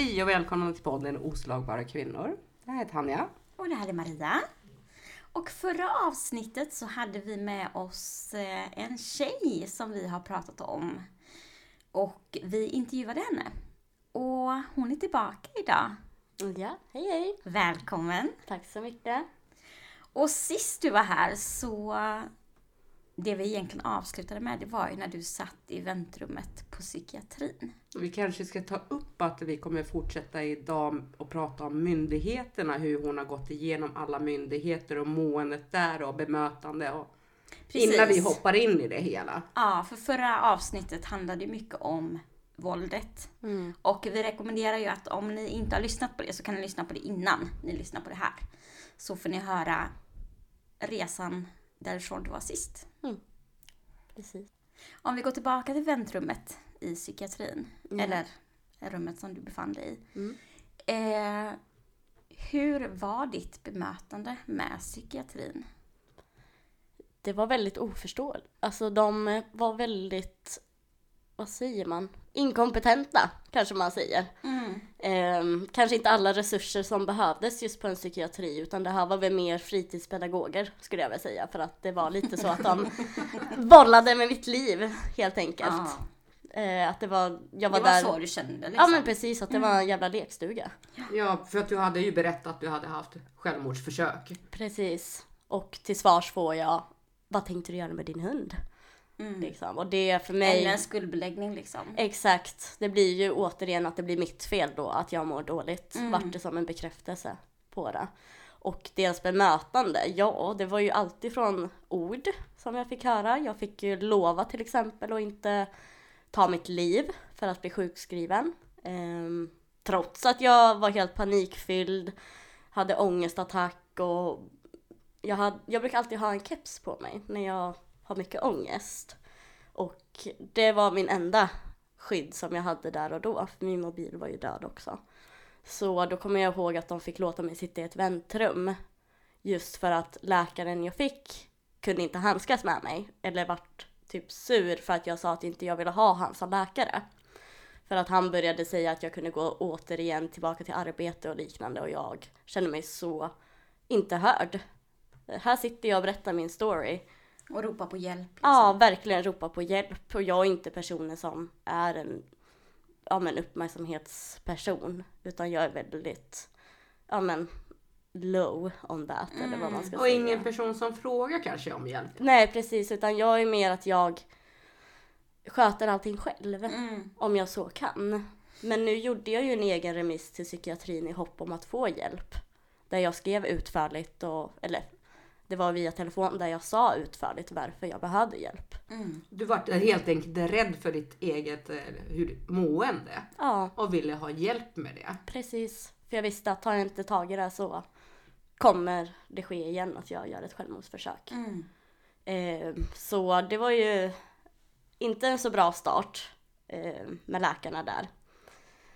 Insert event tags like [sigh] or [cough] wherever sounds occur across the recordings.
Hej och välkomna till podden Oslagbara kvinnor. Jag heter Tanja. Och det här är Maria. Och förra avsnittet så hade vi med oss eh, en tjej som vi har pratat om. Och vi intervjuade henne. Och hon är tillbaka idag. Ja, hej hej. Välkommen! Tack så mycket. Och sist du var här så det vi egentligen avslutade med det var ju när du satt i väntrummet på psykiatrin. Vi kanske ska ta upp att vi kommer fortsätta idag och prata om myndigheterna, hur hon har gått igenom alla myndigheter och måendet där och bemötande och Precis. innan vi hoppar in i det hela. Ja, för förra avsnittet handlade ju mycket om våldet. Och vi rekommenderar ju att om ni inte har lyssnat på det så kan ni lyssna på det innan ni lyssnar på det här. Så får ni höra resan därifrån du var sist. Precis. Om vi går tillbaka till väntrummet i psykiatrin, eller rummet som du befann dig i. Mm. Eh, hur var ditt bemötande med psykiatrin? Det var väldigt oförståeligt. Alltså de var väldigt, vad säger man, inkompetenta kanske man säger. Ehm, kanske inte alla resurser som behövdes just på en psykiatri utan det här var väl mer fritidspedagoger skulle jag vilja säga för att det var lite så att de [laughs] bollade med mitt liv helt enkelt. Eh, att det var, jag var, det var där. så du kände liksom? Ja men precis, att det var en jävla lekstuga. Ja, för att du hade ju berättat att du hade haft självmordsförsök. Precis. Och till svars får jag, vad tänkte du göra med din hund? Liksom. Och det för mig... Eller en skuldbeläggning liksom. Exakt. Det blir ju återigen att det blir mitt fel då att jag mår dåligt. Vart det som en bekräftelse på det. Och deras bemötande, ja det var ju alltid från ord som jag fick höra. Jag fick ju lova till exempel att inte ta mitt liv för att bli sjukskriven. Ehm, trots att jag var helt panikfylld, hade ångestattack och jag, hade, jag brukar alltid ha en keps på mig när jag har mycket ångest. Och det var min enda skydd som jag hade där och då, för min mobil var ju död också. Så då kommer jag ihåg att de fick låta mig sitta i ett väntrum. Just för att läkaren jag fick kunde inte handskas med mig. Eller vart typ sur för att jag sa att inte jag ville ha han som läkare. För att han började säga att jag kunde gå återigen tillbaka till arbete och liknande och jag kände mig så inte hörd. Här sitter jag och berättar min story och ropa på hjälp. Liksom. Ja, verkligen ropa på hjälp. Och jag är inte personen som är en ja, men uppmärksamhetsperson. Utan jag är väldigt, ja men, low on that eller vad man ska Och säga. ingen person som frågar kanske om hjälp. Nej precis, utan jag är mer att jag sköter allting själv. Mm. Om jag så kan. Men nu gjorde jag ju en egen remiss till psykiatrin i hopp om att få hjälp. Där jag skrev utförligt och, eller det var via telefon där jag sa utförligt varför jag behövde hjälp. Mm. Du var helt enkelt rädd för ditt eget eh, hur, mående Ja, och ville ha hjälp med det. precis. För jag visste att tar jag inte tag i det så kommer det ske igen att jag gör ett självmordsförsök. Mm. Eh, så det var ju inte en så bra start eh, med läkarna där.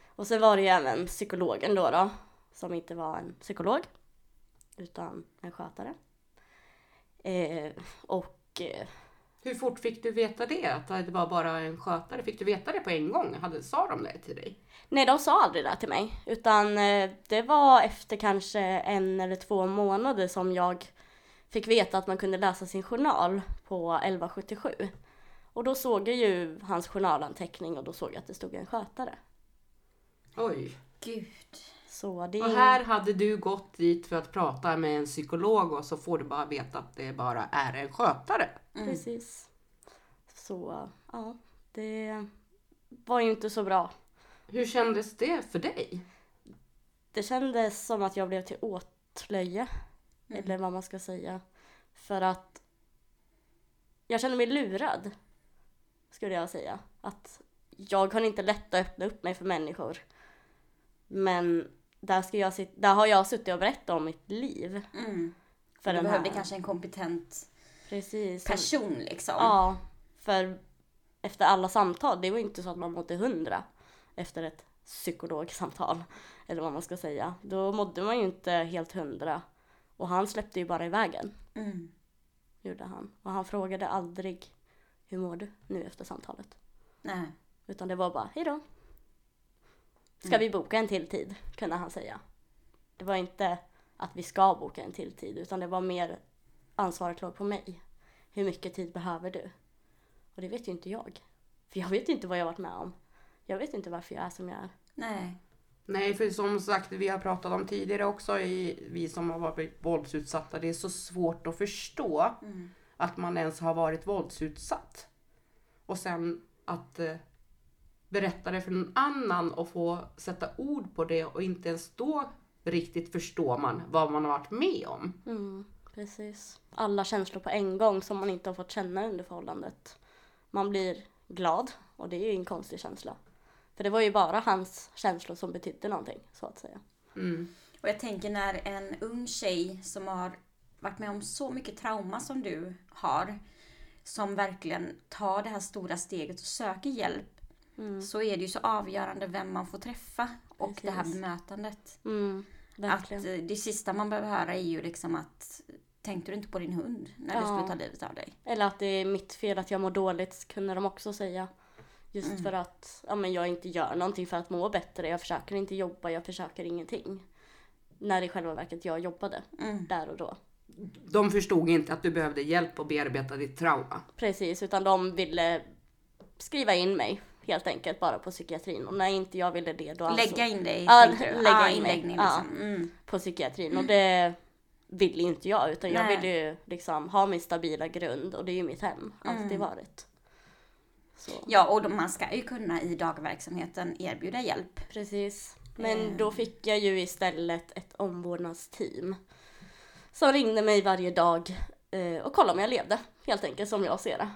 Och sen var det ju även psykologen då, då som inte var en psykolog utan en skötare. Eh, och eh, Hur fort fick du veta det? Att det var bara en skötare? Fick du veta det på en gång? Hade, sa de det till dig? nej, de sa aldrig det till mig utan eh, det var efter kanske en eller två månader som jag fick veta att man kunde läsa sin journal på 1177. Och då såg jag ju hans journalanteckning och då såg jag att det stod en skötare. Oj. Gud. Så det Och här hade du gått dit för att prata med en psykolog och så får du bara veta att det bara är en skötare. Precis. Så ja, det var ju inte så bra. Hur kändes det för dig? Det kändes som att jag blev till åtlöje. Eller vad man ska säga. För att jag kände mig lurad. Skulle jag säga. Att jag har inte lätt att öppna upp mig för människor. Men där, ska jag sit- där har jag suttit och berättat om mitt liv. Mm. För du den behövde här. kanske en kompetent Precis. person liksom. Ja, för efter alla samtal, det var ju inte så att man mådde hundra efter ett psykologsamtal. Eller vad man ska säga. Då mådde man ju inte helt hundra. Och han släppte ju bara iväg en. Mm. Gjorde han. Och han frågade aldrig hur mår du nu efter samtalet? Nej. Utan det var bara hejdå. Ska vi boka en till tid? Kunde han säga. Det var inte att vi ska boka en till tid utan det var mer ansvaret låg på mig. Hur mycket tid behöver du? Och det vet ju inte jag. För jag vet inte vad jag varit med om. Jag vet inte varför jag är som jag är. Nej. Nej, för som sagt, vi har pratat om tidigare också, i, vi som har varit våldsutsatta, det är så svårt att förstå att man ens har varit våldsutsatt. Och sen att eh, berätta det för någon annan och få sätta ord på det och inte ens då riktigt förstår man vad man har varit med om. Mm, precis. Alla känslor på en gång som man inte har fått känna under förhållandet. Man blir glad och det är ju en konstig känsla. För det var ju bara hans känslor som betydde någonting så att säga. Mm. Och jag tänker när en ung tjej som har varit med om så mycket trauma som du har, som verkligen tar det här stora steget och söker hjälp, så är det ju så avgörande vem man får träffa och det här Precis. bemötandet. Mm, Att eh, det sista man behöver höra är ju liksom att Tänkte du inte på din hund när du Ja. skulle ta livet av dig? Eller att det är mitt fel att jag mår dåligt kunde de också säga. Just för att ja, men jag inte gör någonting för att må bättre. Jag försöker inte jobba, jag försöker ingenting. När i själva verket jag jobbade där och då. De förstod inte att du behövde hjälp att bearbeta ditt trauma. Precis, utan de ville skriva in mig helt enkelt bara på psykiatrin. Och när inte jag ville det då Lägga ansåg- in dig? Ja, lägga ah, in mig. inläggning Ja. liksom. Mm. på psykiatrin och det ville inte jag utan jag Nej. ville ju liksom ha min stabila grund och det är ju mitt hem, alltid Mm. varit. Så. Ja, och man ska ju kunna i dagverksamheten erbjuda hjälp. Precis. Men Eh. då fick jag ju istället ett omvårdnadsteam. Som ringde mig varje dag eh, och kollade om jag levde. Helt enkelt som jag ser det.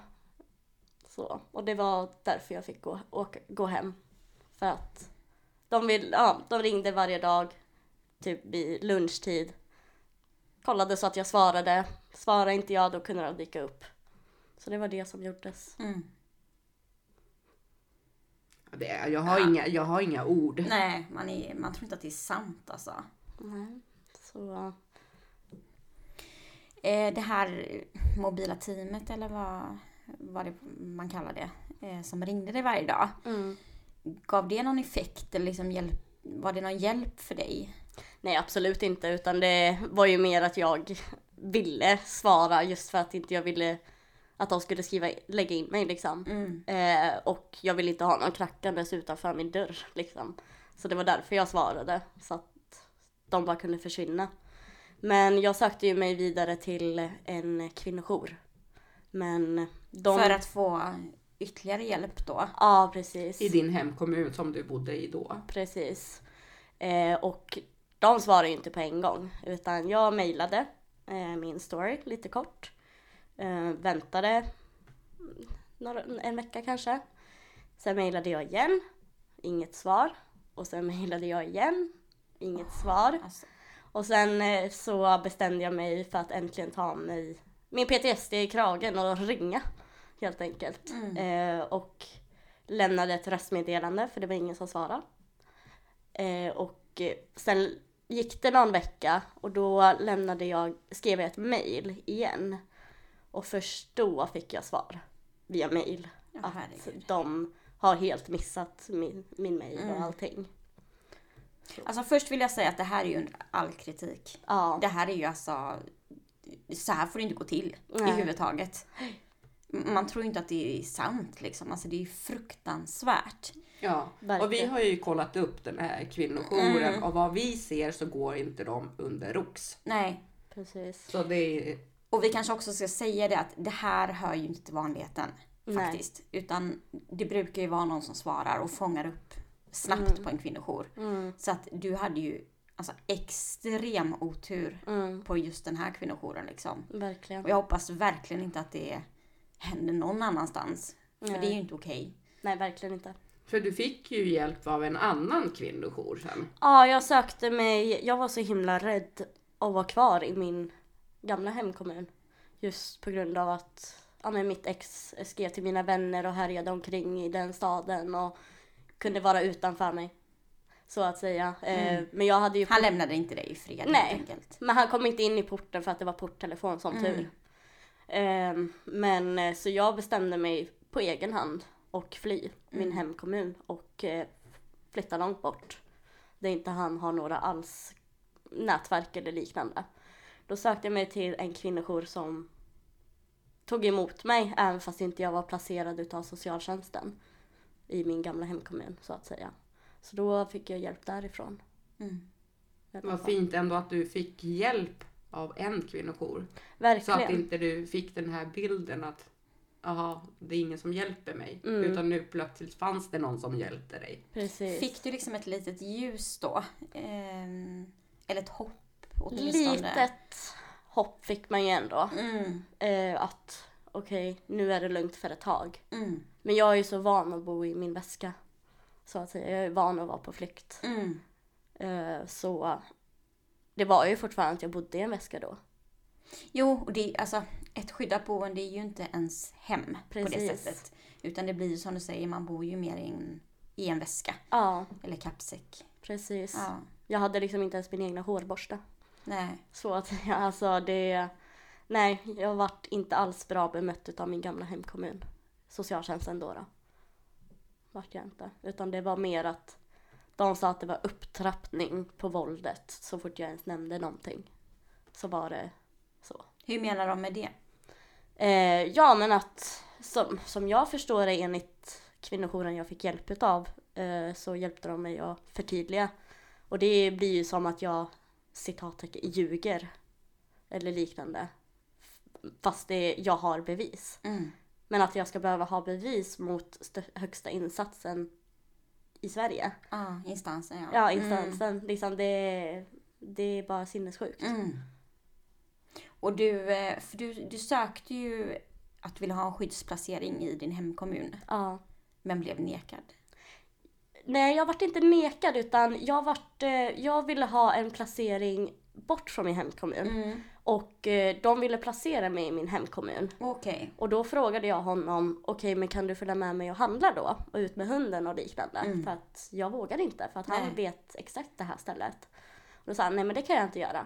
Så, och det var därför jag fick gå, åka, gå hem. För att de, vill, ja, de ringde varje dag, typ vid lunchtid. Kollade så att jag svarade. Svarade inte jag, då kunde de dyka upp. Så det var det som gjordes. Mm. Det, är- jag, har inga, jag har inga ord. Nej, man, är, man tror inte att det är sant alltså. Nej. Så, Eh, det här mobila teamet eller vad, vad det, man kallar det, eh, som ringde dig varje dag. mm. Gav det någon effekt eller liksom hjälp, var det någon hjälp för dig? Nej absolut inte utan det var ju mer att jag ville svara just för att inte jag ville att de skulle skriva, lägga in mig liksom. Mm. Eh, och jag ville inte ha någon knackandes utanför min dörr liksom. Så det var därför jag svarade så att de bara kunde försvinna. Men jag sökte ju mig vidare till en kvinnojour. Men de... För att få ytterligare hjälp då? Ja precis. I din hemkommun som du bodde i då. Precis. Eh, och de svarade ju inte på en gång utan jag mejlade eh, min story lite kort. Eh, väntade några, en vecka kanske. Sen mejlade jag igen, inget svar. Och sen [laughs] mejlade jag igen, inget svar. Alltså, Och sen eh, så bestämde jag mig för att äntligen ta mig min PTSD i kragen och ringa helt enkelt. Eh, och lämnade ett röstmeddelande för det var ingen som svarade. Eh, och sen gick det någon vecka och då lämnade jag, skrev jag ett mail igen. Och först då fick jag svar via mail. Ja, att herregud. de har helt missat min, min mail och Mm. allting. alltså först vill jag säga att det här är ju all kritik. Ja. Det här är ju alltså, så här får det inte gå till Nej. överhuvudtaget. [gasps] Man tror ju inte att det är sant liksom. Alltså det är ju fruktansvärt. Ja, Verkligen. och vi har ju kollat upp den här kvinnojouren Mm. och vad vi ser så går inte de under ROX. Nej. Precis. Så det är, Och vi kanske också ska säga det att det här hör ju inte till vanligheten. Nej. Faktiskt. Utan det brukar ju vara någon som svarar och fångar upp snabbt på en kvinnojour. Mm. Så att du hade ju alltså extrem otur Mm. på just den här kvinnojouren liksom. Verkligen. Och jag hoppas verkligen inte att det händer någon annanstans. För Nej. det är ju inte okej. Nej, verkligen inte. för du fick ju hjälp av en annan kvinnojour sen. Ja, jag sökte mig, jag var så himla rädd att vara kvar i min gamla hemkommun. Just på grund av att ja, men mitt ex skrev till mina vänner och härjade omkring i den staden och kunde vara utanför mig. Så att säga. Eh, men jag hade ju... Han lämnade inte dig i fred Nej. helt enkelt. Men han kom inte in i porten för att det var porttelefon som tur. Ehm, men eh, så jag bestämde mig på egen hand och fly min hemkommun och eh, flytta långt bort. där inte han har några alls nätverk eller liknande. Då sökte jag mig till en kvinnojour som tog emot mig även fast inte jag var placerad utav socialtjänsten i min gamla hemkommun så att säga. Så då fick jag hjälp därifrån. Mm. Vad fint ändå att du fick hjälp av en kvinnojour. Så Verkligen. att inte du fick den här bilden att Jaha, det är ingen som hjälper mig. Mm. Utan nu plötsligt fanns det någon som hjälpte dig. Precis. Fick du liksom ett litet ljus då? Ehm, eller ett hopp åtminstone? Litet hopp fick man ju ändå. Mm, Eh, att okej, nu är det lugnt för ett tag. mm, Men jag är ju så van att bo i min väska. Så att säga. Jag är van att vara på flykt. mm. Eh, så det var ju fortfarande att jag bodde i en väska då. Jo, och det, alltså, ett skyddat boende är ju inte ens hem på det Precis. sättet. Utan det blir ju som du säger, man bor ju mer i en, i en väska. Ja, Eller kappsäck. precis. Ja, Jag hade liksom inte ens min egna hårborste. nej. Så att [laughs] alltså det... Nej, jag vart inte alls bra bemött utav min gamla hemkommun. Socialtjänsten då. då. Vart jag inte. Utan det var mer att de sa att det var upptrappning på våldet så fort jag ens nämnde någonting. Så var det så. Hur menar de med det? Eh, ja men att som, som jag förstår det enligt kvinnojouren jag fick hjälp utav eh, så hjälpte de mig att förtydliga. Och det blir ju som att jag citattecken ljuger. Eller liknande. Fast det, jag har bevis. Mm. Men att jag ska behöva ha bevis mot högsta insatsen i Sverige. Ja, instansen ja. Ja, instansen. Liksom det, det är bara sinnessjukt. Mm. Mm. Och du, eh, för du, du sökte ju att du ville ha en skyddsplacering i din hemkommun. Ja. Men blev nekad. Nej, jag vart inte nekad utan jag, vart, eh, jag ville ha en placering bort från min hemkommun. Mm. Och eh, de ville placera mig i min hemkommun. Okej. Och då frågade jag honom, okej men kan du följa med mig och handla då? Och ut med hunden och liknande. Mm. För att jag vågar inte, för att han Nej. vet exakt det här stället. Och då sa han, nej men det kan jag inte göra.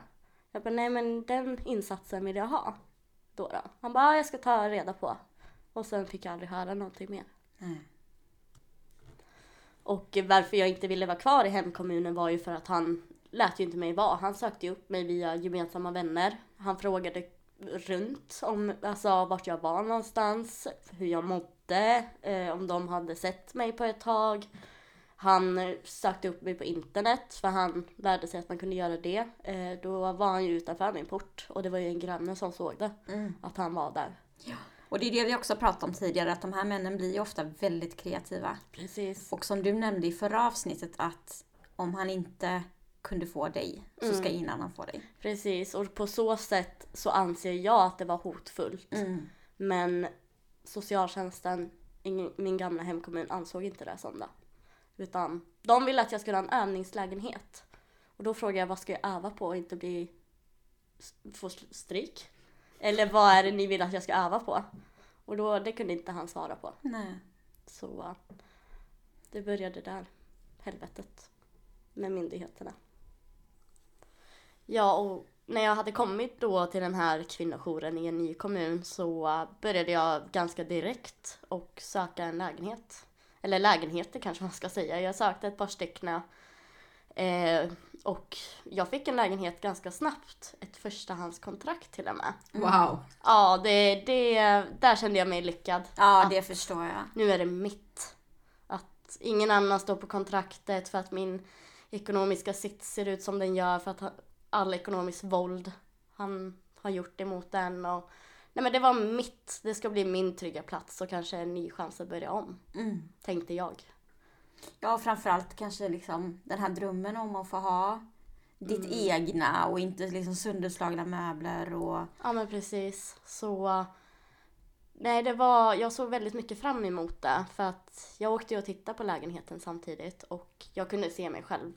Jag bara, nej men den insatsen vill jag ha. Då då. Han bara, ja, jag ska ta reda på. Och sen fick jag aldrig höra någonting mer. Nej. Och varför jag inte ville vara kvar i hemkommunen var ju för att han lät ju inte mig vara. Han sökte ju upp mig via gemensamma vänner. Han frågade runt om alltså, vart jag var någonstans, hur jag mådde, eh, om de hade sett mig på ett tag. Han sökte upp mig på internet för han lärde sig att man kunde göra det. Eh, då var han ju utanför min port och det var ju en granne som såg det, Mm. att han var där. Och det är det vi också pratat om tidigare, att de här männen blir ju ofta väldigt kreativa. Precis. Och som du nämnde i förra avsnittet att om han inte kunde få dig så ska Mm. ingen annan få dig. Precis, och på så sätt så anser jag att det var hotfullt. Mm. Men socialtjänsten i min gamla hemkommun ansåg inte det som det. Utan de ville att jag skulle ha en övningslägenhet. Och då frågade jag vad ska jag öva på och inte bli få stryk? Eller vad är det ni vill att jag ska öva på? Och då, det kunde inte han svara på. Nej. Så uh, det började där, helvetet med myndigheterna. Ja, och när jag hade kommit då till den här kvinnojouren i en ny kommun så började jag ganska direkt och söka en lägenhet. Eller lägenheter kanske man ska säga. Jag sökte ett par stycken eh, och jag fick en lägenhet ganska snabbt. Ett förstahandskontrakt till och med. Wow. Ja, det, det, där kände jag mig lyckad. Ja, det förstår jag. nu är det mitt. Att ingen annan står på kontraktet för att min ekonomiska sits ser ut som den gör för att all ekonomisk våld han har gjort emot den. Och, nej men det var mitt. Det ska bli min trygga plats och kanske en ny chans att börja om. Mm. Tänkte jag. Ja, och framförallt kanske liksom den här drömmen om att få ha ditt egna och inte liksom sönderslagna möbler och... Ja men precis. Så nej det var, jag såg väldigt mycket fram emot det. För att jag åkte ju och tittade på lägenheten samtidigt och jag kunde se mig själv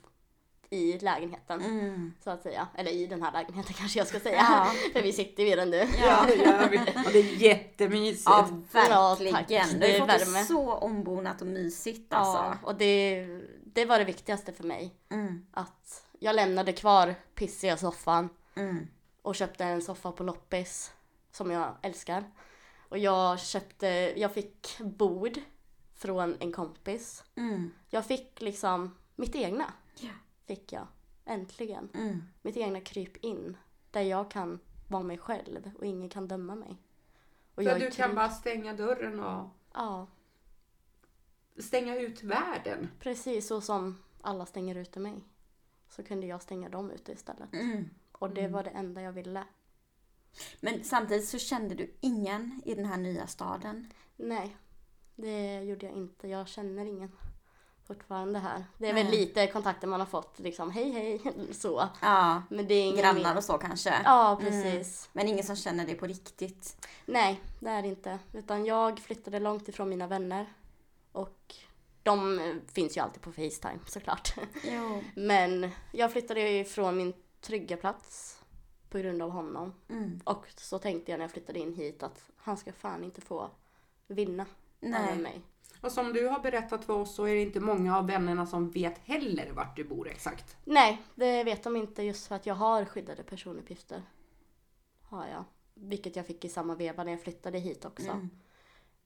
i lägenheten. Mm. Så att säga. Eller i den här lägenheten [laughs] kanske jag ska säga. Ja. För vi sitter ju i den nu. Ja. det gör vi. Och det är jättemysigt. Ja, Ja, verkligen. har Det är fått det värme. så ombonat och mysigt alltså. Ja, och det, det var det viktigaste för mig. Mm. Att jag lämnade kvar pissiga soffan Mm. och köpte en soffa på loppis som jag älskar. Och jag köpte, jag fick bord från en kompis. Mm. Jag fick liksom mitt egna. Ja. Fick jag. Äntligen. Mm. Mitt egna kryp in. Där jag kan vara mig själv och ingen kan döma mig. Och är du kan bara stänga dörren och Ja, stänga ut världen. precis så som alla stänger ute mig. Så kunde jag stänga dem ute istället. Mm. Och det var det enda jag ville. Men samtidigt så kände du ingen i den här nya staden. Nej, det gjorde jag inte. Jag känner ingen fortfarande här. Det är Nej. väl lite kontakter man har fått, liksom hej hej, [laughs] så. Ja, Men det är ingen grannar mer. och så kanske. Ja, precis. Men ingen som känner det på riktigt. Nej, det är det inte. Utan jag flyttade långt ifrån mina vänner. Och de finns ju alltid på Facetime [laughs] såklart. Jo. Men jag flyttade ju ifrån min trygga plats på grund av honom. Mm. Och så tänkte jag när jag flyttade in hit att han ska fan inte få vinna över Nej. mig. Och som du har berättat för oss så är det inte många av vännerna som vet heller vart du bor exakt. Nej, det vet de inte just för att jag har skyddade personuppgifter. Har jag. Vilket jag fick i samma veva när jag flyttade hit också. Mm.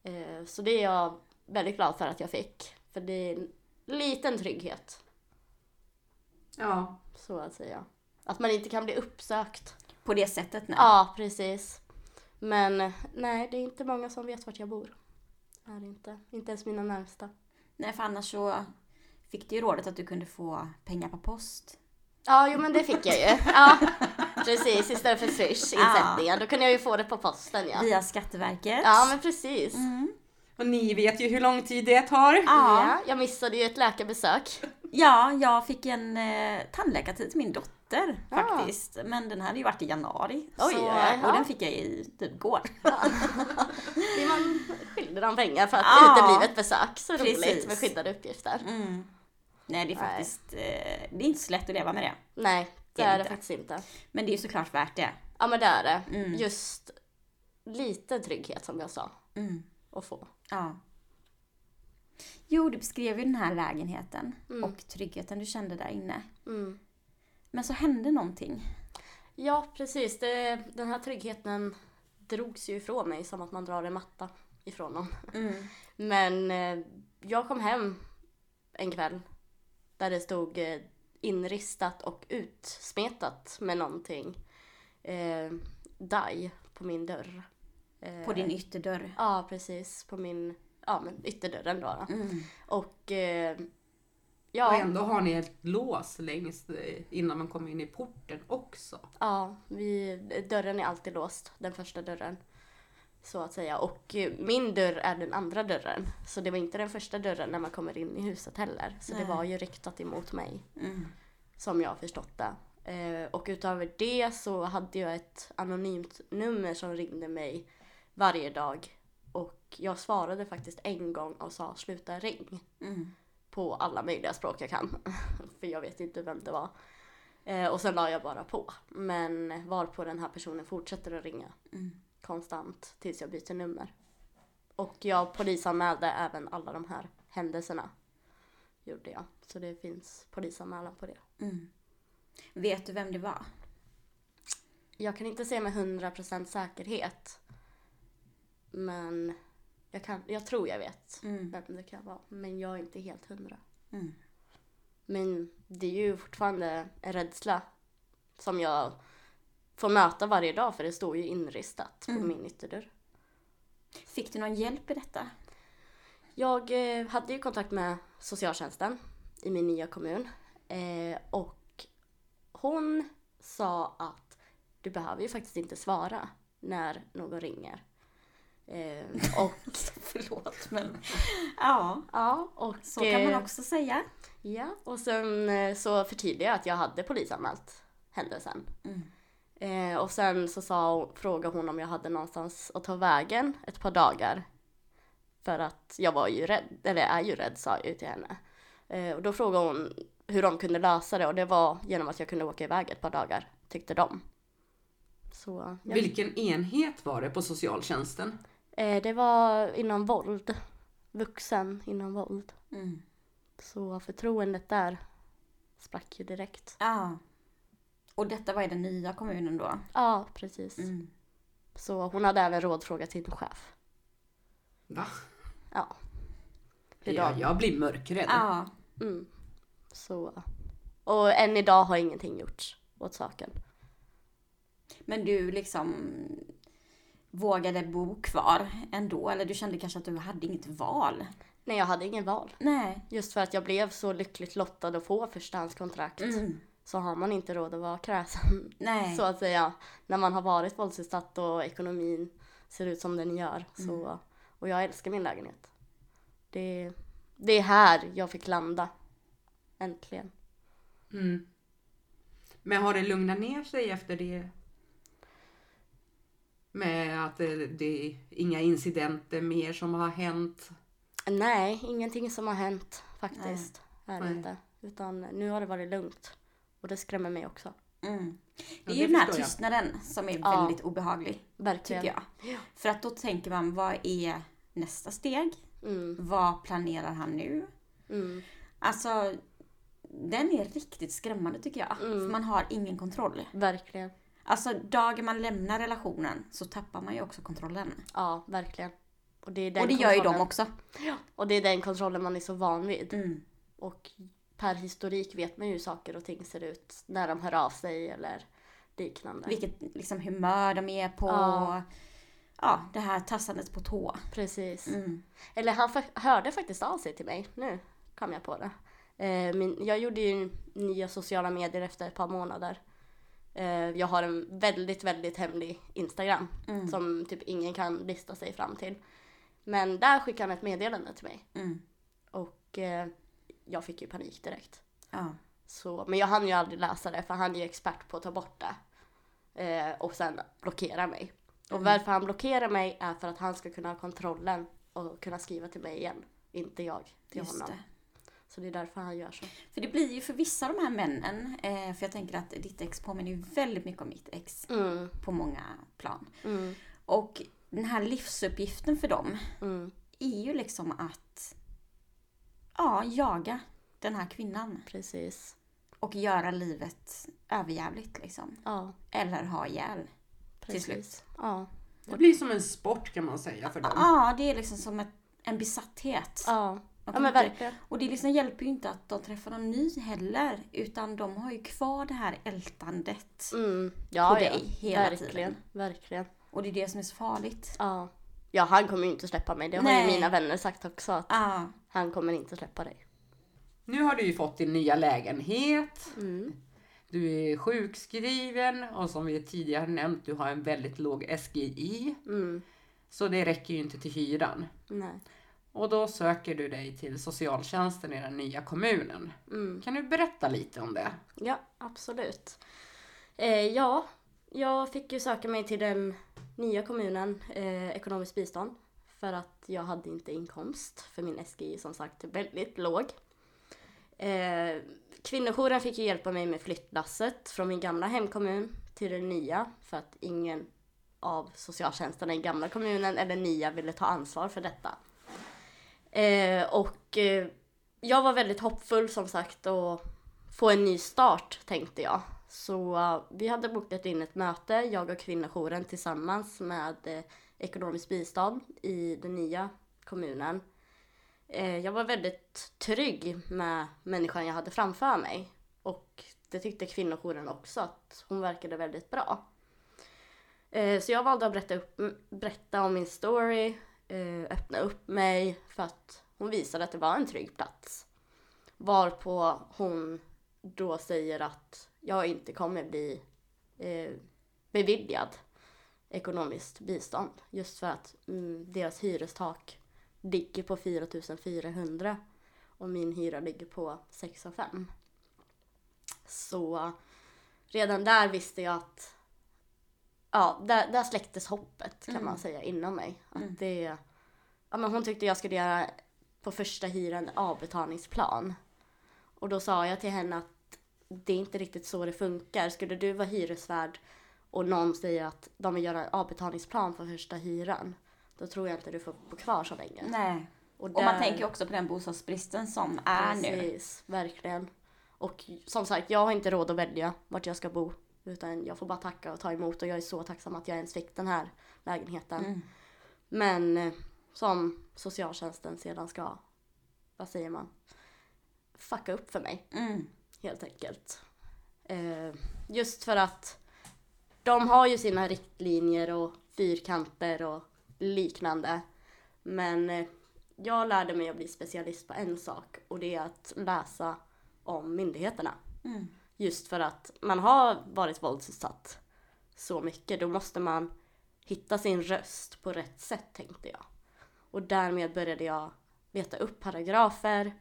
Eh, Så det är jag väldigt glad för att jag fick. För det är en liten trygghet, Ja. så att säga. Att man inte kan bli uppsökt. På det sättet nej. Ja, precis. Men nej, det är inte många som vet vart jag bor. Är det inte. Inte ens mina närmsta. Nej, för annars så fick du ju rådet att du kunde få pengar på post. Ja, jo men det fick jag ju. [laughs] Ja, precis. Istället för Swish-insättningar. Då kunde jag ju få det på posten ja. Via Skatteverket. Ja, men precis. Mm. Och ni vet ju hur lång tid det tar. Ja. Ja, jag missade ju ett läkarbesök. ja, jag fick en eh, tandläkartid till min dotter Ja. faktiskt. Men den hade ju varit i januari. Oj, så, ja, ja. Och den fick jag i typ går. Blir [laughs] man skyldig dem pengar för att Ja. uteblivet besök. Så roligt Precis. med skyddade uppgifter. Mm. Nej, det är Nej. faktiskt eh, det är inte så lätt att leva med det. Nej, det Det är är det faktiskt inte. Men det är ju såklart värt det. Ja men det är det. Mm. Just lite trygghet som jag sa. Mm. Att få. Ja. Jo, du beskrev ju den här lägenheten Mm. och tryggheten du kände där inne. Mm. Men så hände någonting. Ja precis, det, den här tryggheten drogs ju ifrån mig som att man drar en matta ifrån någon. Mm. Men eh, jag kom hem en kväll där det stod eh, inristat och utsmetat med någonting. Eh, daj på min dörr. Eh, På din ytterdörr. Ja, precis. På min ja, men ytterdörren då. då. Mm. Och eh, Och ja, ändå har ni ett lås längst eh, innan man kommer in i porten också. ja vi, dörren är alltid låst. Den första dörren. Så att säga. Och eh, min dörr är den andra dörren. Så det var inte den första dörren när man kommer in i huset heller. Så Nej. det var ju riktat emot mig. Mm. Som jag har förstått det. Eh, och utöver det så hade jag ett anonymt nummer som ringde mig varje dag. Och jag svarade faktiskt en gång och sa sluta ring. Mm. På alla möjliga språk jag kan. [laughs] För jag vet inte vem det var. Eh, och sen la jag bara på. Men varpå den här personen fortsätter att ringa Mm. konstant tills jag byter nummer. Och jag polisanmälde även alla de här händelserna. Gjorde jag. Så det finns polisanmälan på det. Mm. Vet du vem det var? Jag kan inte säga med 100% säkerhet. Men jag, kan, jag tror jag vet Mm. vem det kan vara. Men jag är inte helt hundra. Mm. Men det är ju fortfarande en rädsla som jag får möta varje dag för det står ju inristat på Mm. min ytterdörr. Fick du någon hjälp i detta? Jag eh, hade ju kontakt med socialtjänsten i min nya kommun. Eh, och hon sa att du behöver ju faktiskt inte svara när någon ringer. Eh, [laughs] och Förlåt men... Ja, ja, och så kan man eh, också säga. Ja, och sen eh, så förtydligade jag att jag hade polisanmält händelsen. Mm. Eh, och sen så sa, hon- frågade hon om jag hade någonstans att ta vägen ett par dagar. För att jag var ju rädd, eller är ju rädd sa jag ju till henne. Eh, och då frågade hon hur de kunde lösa det och det var genom att jag kunde åka iväg ett par dagar, tyckte de. Så, ja. Vilken enhet var det på socialtjänsten? Eh, det var inom våld. Vuxen inom våld. Mm. Så förtroendet där sprack ju direkt. Ja. Och detta var i den nya kommunen då? Ja, precis. Mm. Så hon hade även rådfrågat sin chef. Va? Ja. Hur Jag, jag blir mörkrädd. Ja. Mm. Så Och än idag har ingenting gjorts åt saken. Men du liksom vågade bo kvar ändå? Eller du kände kanske att du hade inget val? Nej, jag hade ingen val. Nej. Just för att jag blev så lyckligt lottad att få förstahandskontrakt. Mm. Så har man inte råd att vara kräsen. Nej. [laughs] Så att säga. När man har varit våldsutsatt och ekonomin ser ut som den gör. Så, och jag älskar min lägenhet. Det, det är här jag fick landa. Äntligen. Mm. Men har det lugnat ner sig efter det? Med att det, det är inga incidenter mer som har hänt? Nej, ingenting som har hänt faktiskt. Är det Nej. inte. Utan nu har det varit lugnt. Och det skrämmer mig också. Mm. Det Ja, är det ju den här förstår jag. tystnaden som är Ja. väldigt obehaglig. Verkligen. Tycker jag. För att då tänker man, vad är nästa steg? Mm, Vad planerar han nu? mm, Alltså, den är riktigt skrämmande tycker jag. Mm. För man har ingen kontroll. verkligen. Alltså, dagen man lämnar relationen så tappar man ju också kontrollen. Ja, verkligen. Och det, är den Och det gör ju de också. Och det är den kontrollen man är så van vid. Mm. Och per historik vet man ju hur saker och ting ser ut när de hör av sig eller liknande. Vilket liksom humör de är på. Ja. Ja, det här tassandet på tå. Precis. Mm. Eller han hörde faktiskt av sig till mig. Nu kom jag på det. Eh, min, jag gjorde ju nya sociala medier efter ett par månader. Eh, jag har en väldigt, väldigt hemlig Instagram Mm. som typ ingen kan lista sig fram till. Men där skickade han ett meddelande till mig Mm. och eh, jag fick ju panik direkt. Ja. Så, men jag hann ju aldrig läsa det för han är ju expert på att ta bort det. Eh, och sen blockera mig. Och Mm. varför han blockerar mig är för att han ska kunna ha kontrollen och kunna skriva till mig igen. Inte jag till Just honom. det. Så det är därför han gör så. För det blir ju för vissa av de här männen, eh, för jag tänker att ditt ex påminner ju väldigt mycket om mitt ex Mm, på många plan. mm, Och den här livsuppgiften för dem mm, är ju liksom att ja, jaga den här kvinnan precis. och göra livet överjävligt liksom. Ja, Eller ha ihjäl. precis. slut. Ja, Det blir som en sport kan man säga för dem. Ja, det är liksom som ett, en besatthet. ja. Ja men verkligen. Och det liksom hjälper ju inte att de träffar någon ny heller. Utan de har ju kvar det här ältandet. Mm, ja, På ja. dig hela verkligen, tiden. verkligen. Och det är det som är så farligt. Ja. ja, han kommer ju inte släppa mig. Det har Nej. ju mina vänner sagt också. Att Ja, han kommer inte släppa dig. Nu har du ju fått din nya lägenhet. Mm. Du är sjukskriven och som vi tidigare nämnt, du har en väldigt låg SGI. Mm. Så det räcker ju inte till hyran. Nej. Och då söker du dig till socialtjänsten i den nya kommunen. Mm. Kan du berätta lite om det? Ja, absolut. Eh, ja, jag fick ju söka mig till den nya kommunen, eh, ekonomiskt bistånd. För att jag hade inte inkomst, för min SGI är som sagt väldigt låg. Eh, kvinnojouren fick ju hjälpa mig med flyttlasset från min gamla hemkommun till den nya. För att ingen av socialtjänsterna i gamla kommunen eller nya ville ta ansvar för detta. Eh, och eh, jag var väldigt hoppfull som sagt och få en ny start tänkte jag. Så uh, vi hade bokat in ett möte, jag och kvinnojouren tillsammans med eh, ekonomiskt bistånd i den nya kommunen. Eh, jag var väldigt trygg med människan jag hade framför mig. Och det tyckte kvinnojouren också, att hon verkade väldigt bra. Eh, så jag valde att berätta, upp, berätta om min story, Eh, öppna upp mig för att hon visade att det var en trygg plats. Varpå hon då säger att jag inte kommer bli eh, beviljad ekonomiskt bistånd. Just för att mm, deras hyrestak ligger på 4 400 och min hyra ligger på 6 500. Så redan där visste jag att ja, där, där släcktes hoppet kan Mm. man säga inom mig. Att Mm. det, ja, men hon tyckte jag skulle göra på första hyran en avbetalningsplan. Och då sa jag till henne att det är inte riktigt så det funkar. Skulle du vara hyresvärd och någon säger att de vill göra en avbetalningsplan för första hyran. Då tror jag inte du får bo kvar så länge. nej. Och, Och man där- tänker också på den bostadsbristen som är nu. Precis, verkligen. Och som sagt, jag har inte råd att välja vart jag ska bo. Utan jag får bara tacka och ta emot och jag är så tacksam att jag ens fick den här lägenheten. Mm. Men eh, som socialtjänsten sedan ska, vad säger man, fucka upp för mig. Mm. helt enkelt. Eh, just för att de har ju sina riktlinjer och fyrkanter och liknande. Men eh, jag lärde mig att bli specialist på en sak och det är att läsa om myndigheterna. Mm. Just för att man har varit våldsutsatt så mycket. Då måste man hitta sin röst på rätt sätt tänkte jag. Och därmed började jag leta upp paragrafer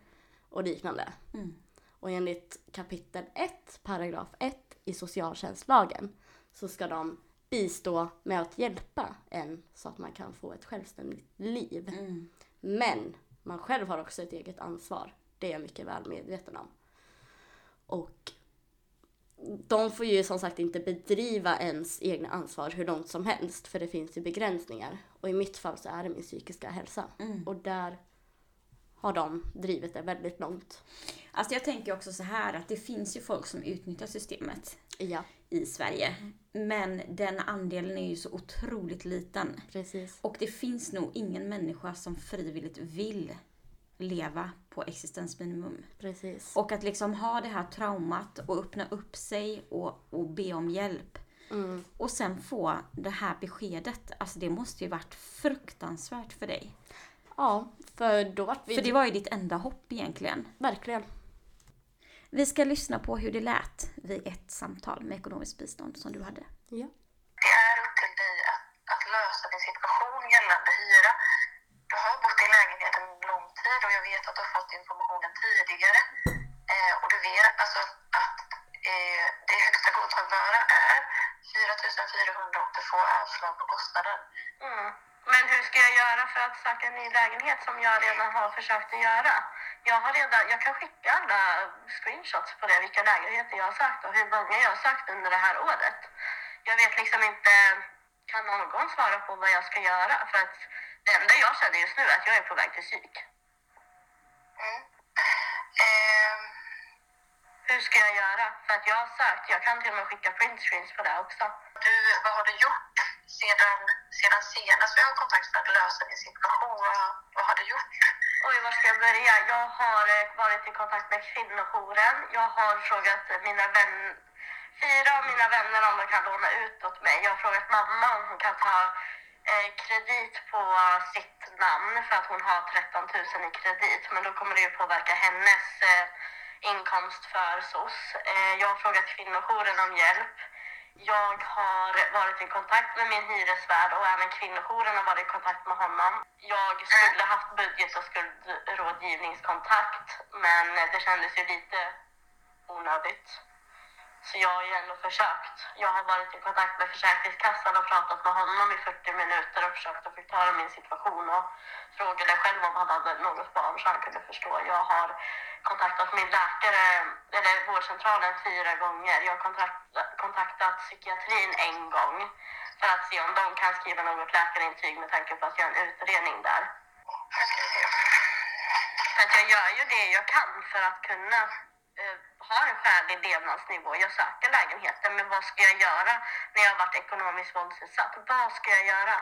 och liknande. Mm. Och enligt kapitel 1, paragraf 1 i socialtjänstlagen så ska de bistå med att hjälpa en så att man kan få ett självständigt liv. Mm. Men man själv har också ett eget ansvar. Det är jag mycket väl medveten om. Och de får ju som sagt inte bedriva ens egna ansvar hur långt som helst för det finns ju begränsningar. Och i mitt fall så är det min psykiska hälsa. Mm. Och där har de drivit det väldigt långt. Alltså jag tänker också så här att det finns ju folk som utnyttjar systemet Ja, i Sverige. Men den andelen är ju så otroligt liten. precis. Och det finns nog ingen människa som frivilligt vill leva på existensminimum. Precis. Och att liksom ha det här traumat och öppna upp sig och, och be om hjälp. Mm. Och sen få det här beskedet. Alltså det måste ju varit fruktansvärt för dig. Ja, för då vart vi... För det var ju ditt enda hopp egentligen. Verkligen. Vi ska lyssna på hur det lät vid ett samtal med ekonomiskt bistånd som du hade. Ja. Det är upp till dig att, att lösa din situation gällande hyra. Du har bott i lägenheten tid och jag vet att du har fått informationen tidigare. Eh, och du vet alltså att eh, det högsta godtagbara är 4 400 och du får avslag på kostnaden. Mm. Men hur ska jag göra för att söka en ny lägenhet som jag redan har försökt att göra? Jag, har redan, jag kan skicka alla screenshots på det, vilka lägenheter jag har sökt och hur många jag har sökt under det här året. Jag vet liksom inte, kan någon svara på vad jag ska göra? För att det enda jag känner just nu är att jag är på väg till psyk. Mm. Eh, Hur ska jag göra? För att jag har sökt, jag kan till och med skicka print screens på det också. du, vad har du gjort sedan, sedan senast vi har kontakt för att lösa din situation? Vad, vad har du gjort? Oj, var ska jag börja? Jag har eh, varit i kontakt med kvinnojouren. Jag har frågat mina vänner, fyra av mina vänner om de kan låna ut åt mig. Jag har frågat mamma om hon kan ta kredit på sitt namn för att hon har 13 000 i kredit. Men då kommer det ju påverka hennes eh, inkomst för SOS. Eh, jag har frågat kvinnojouren om hjälp. Jag har varit i kontakt med min hyresvärd och även kvinnojouren har varit i kontakt med honom. Jag skulle haft budget och skuldrådgivningskontakt men det kändes ju lite onödigt. Så jag har ju ändå försökt. Jag har varit i kontakt med Försäkringskassan och pratat med honom i 40 minuter och försökt att förklara min situation och frågade själv om han hade något barn så han kunde förstå. Jag har kontaktat min läkare, eller vårdcentralen fyra gånger. Jag har kontaktat, kontaktat psykiatrin en gång för att se om de kan skriva något läkarintyg med tanke på att jag har en utredning där. Så att jag gör ju det jag kan för att kunna eh, har en skälig levnadsnivå. Jag söker lägenheten, men vad ska jag göra när jag har varit ekonomiskt våldsutsatt? Vad ska jag göra?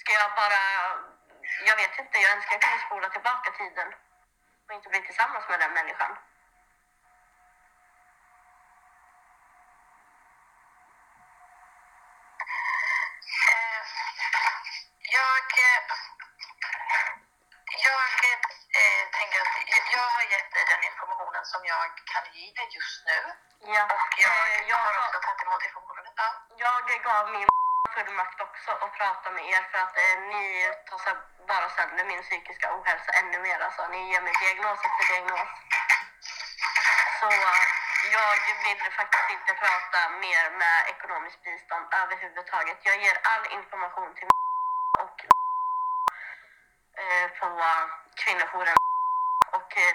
Ska jag bara... Jag vet inte, jag önskar jag kunde spola tillbaka tiden och inte bli tillsammans med den människan. Dig just nu. Ja, Och jag, eh, jag har också tagit emot informationen. Ja. jag gav min [laughs] fullmakt också att prata med er för att eh, ni tar så bara sönder min psykiska ohälsa ännu mer. Alltså, ni ger mig diagnos efter diagnos. Så eh, jag vill faktiskt inte prata mer med ekonomiskt bistånd överhuvudtaget. Jag ger all information till [laughs] och eh, på kvinnojouren och eh,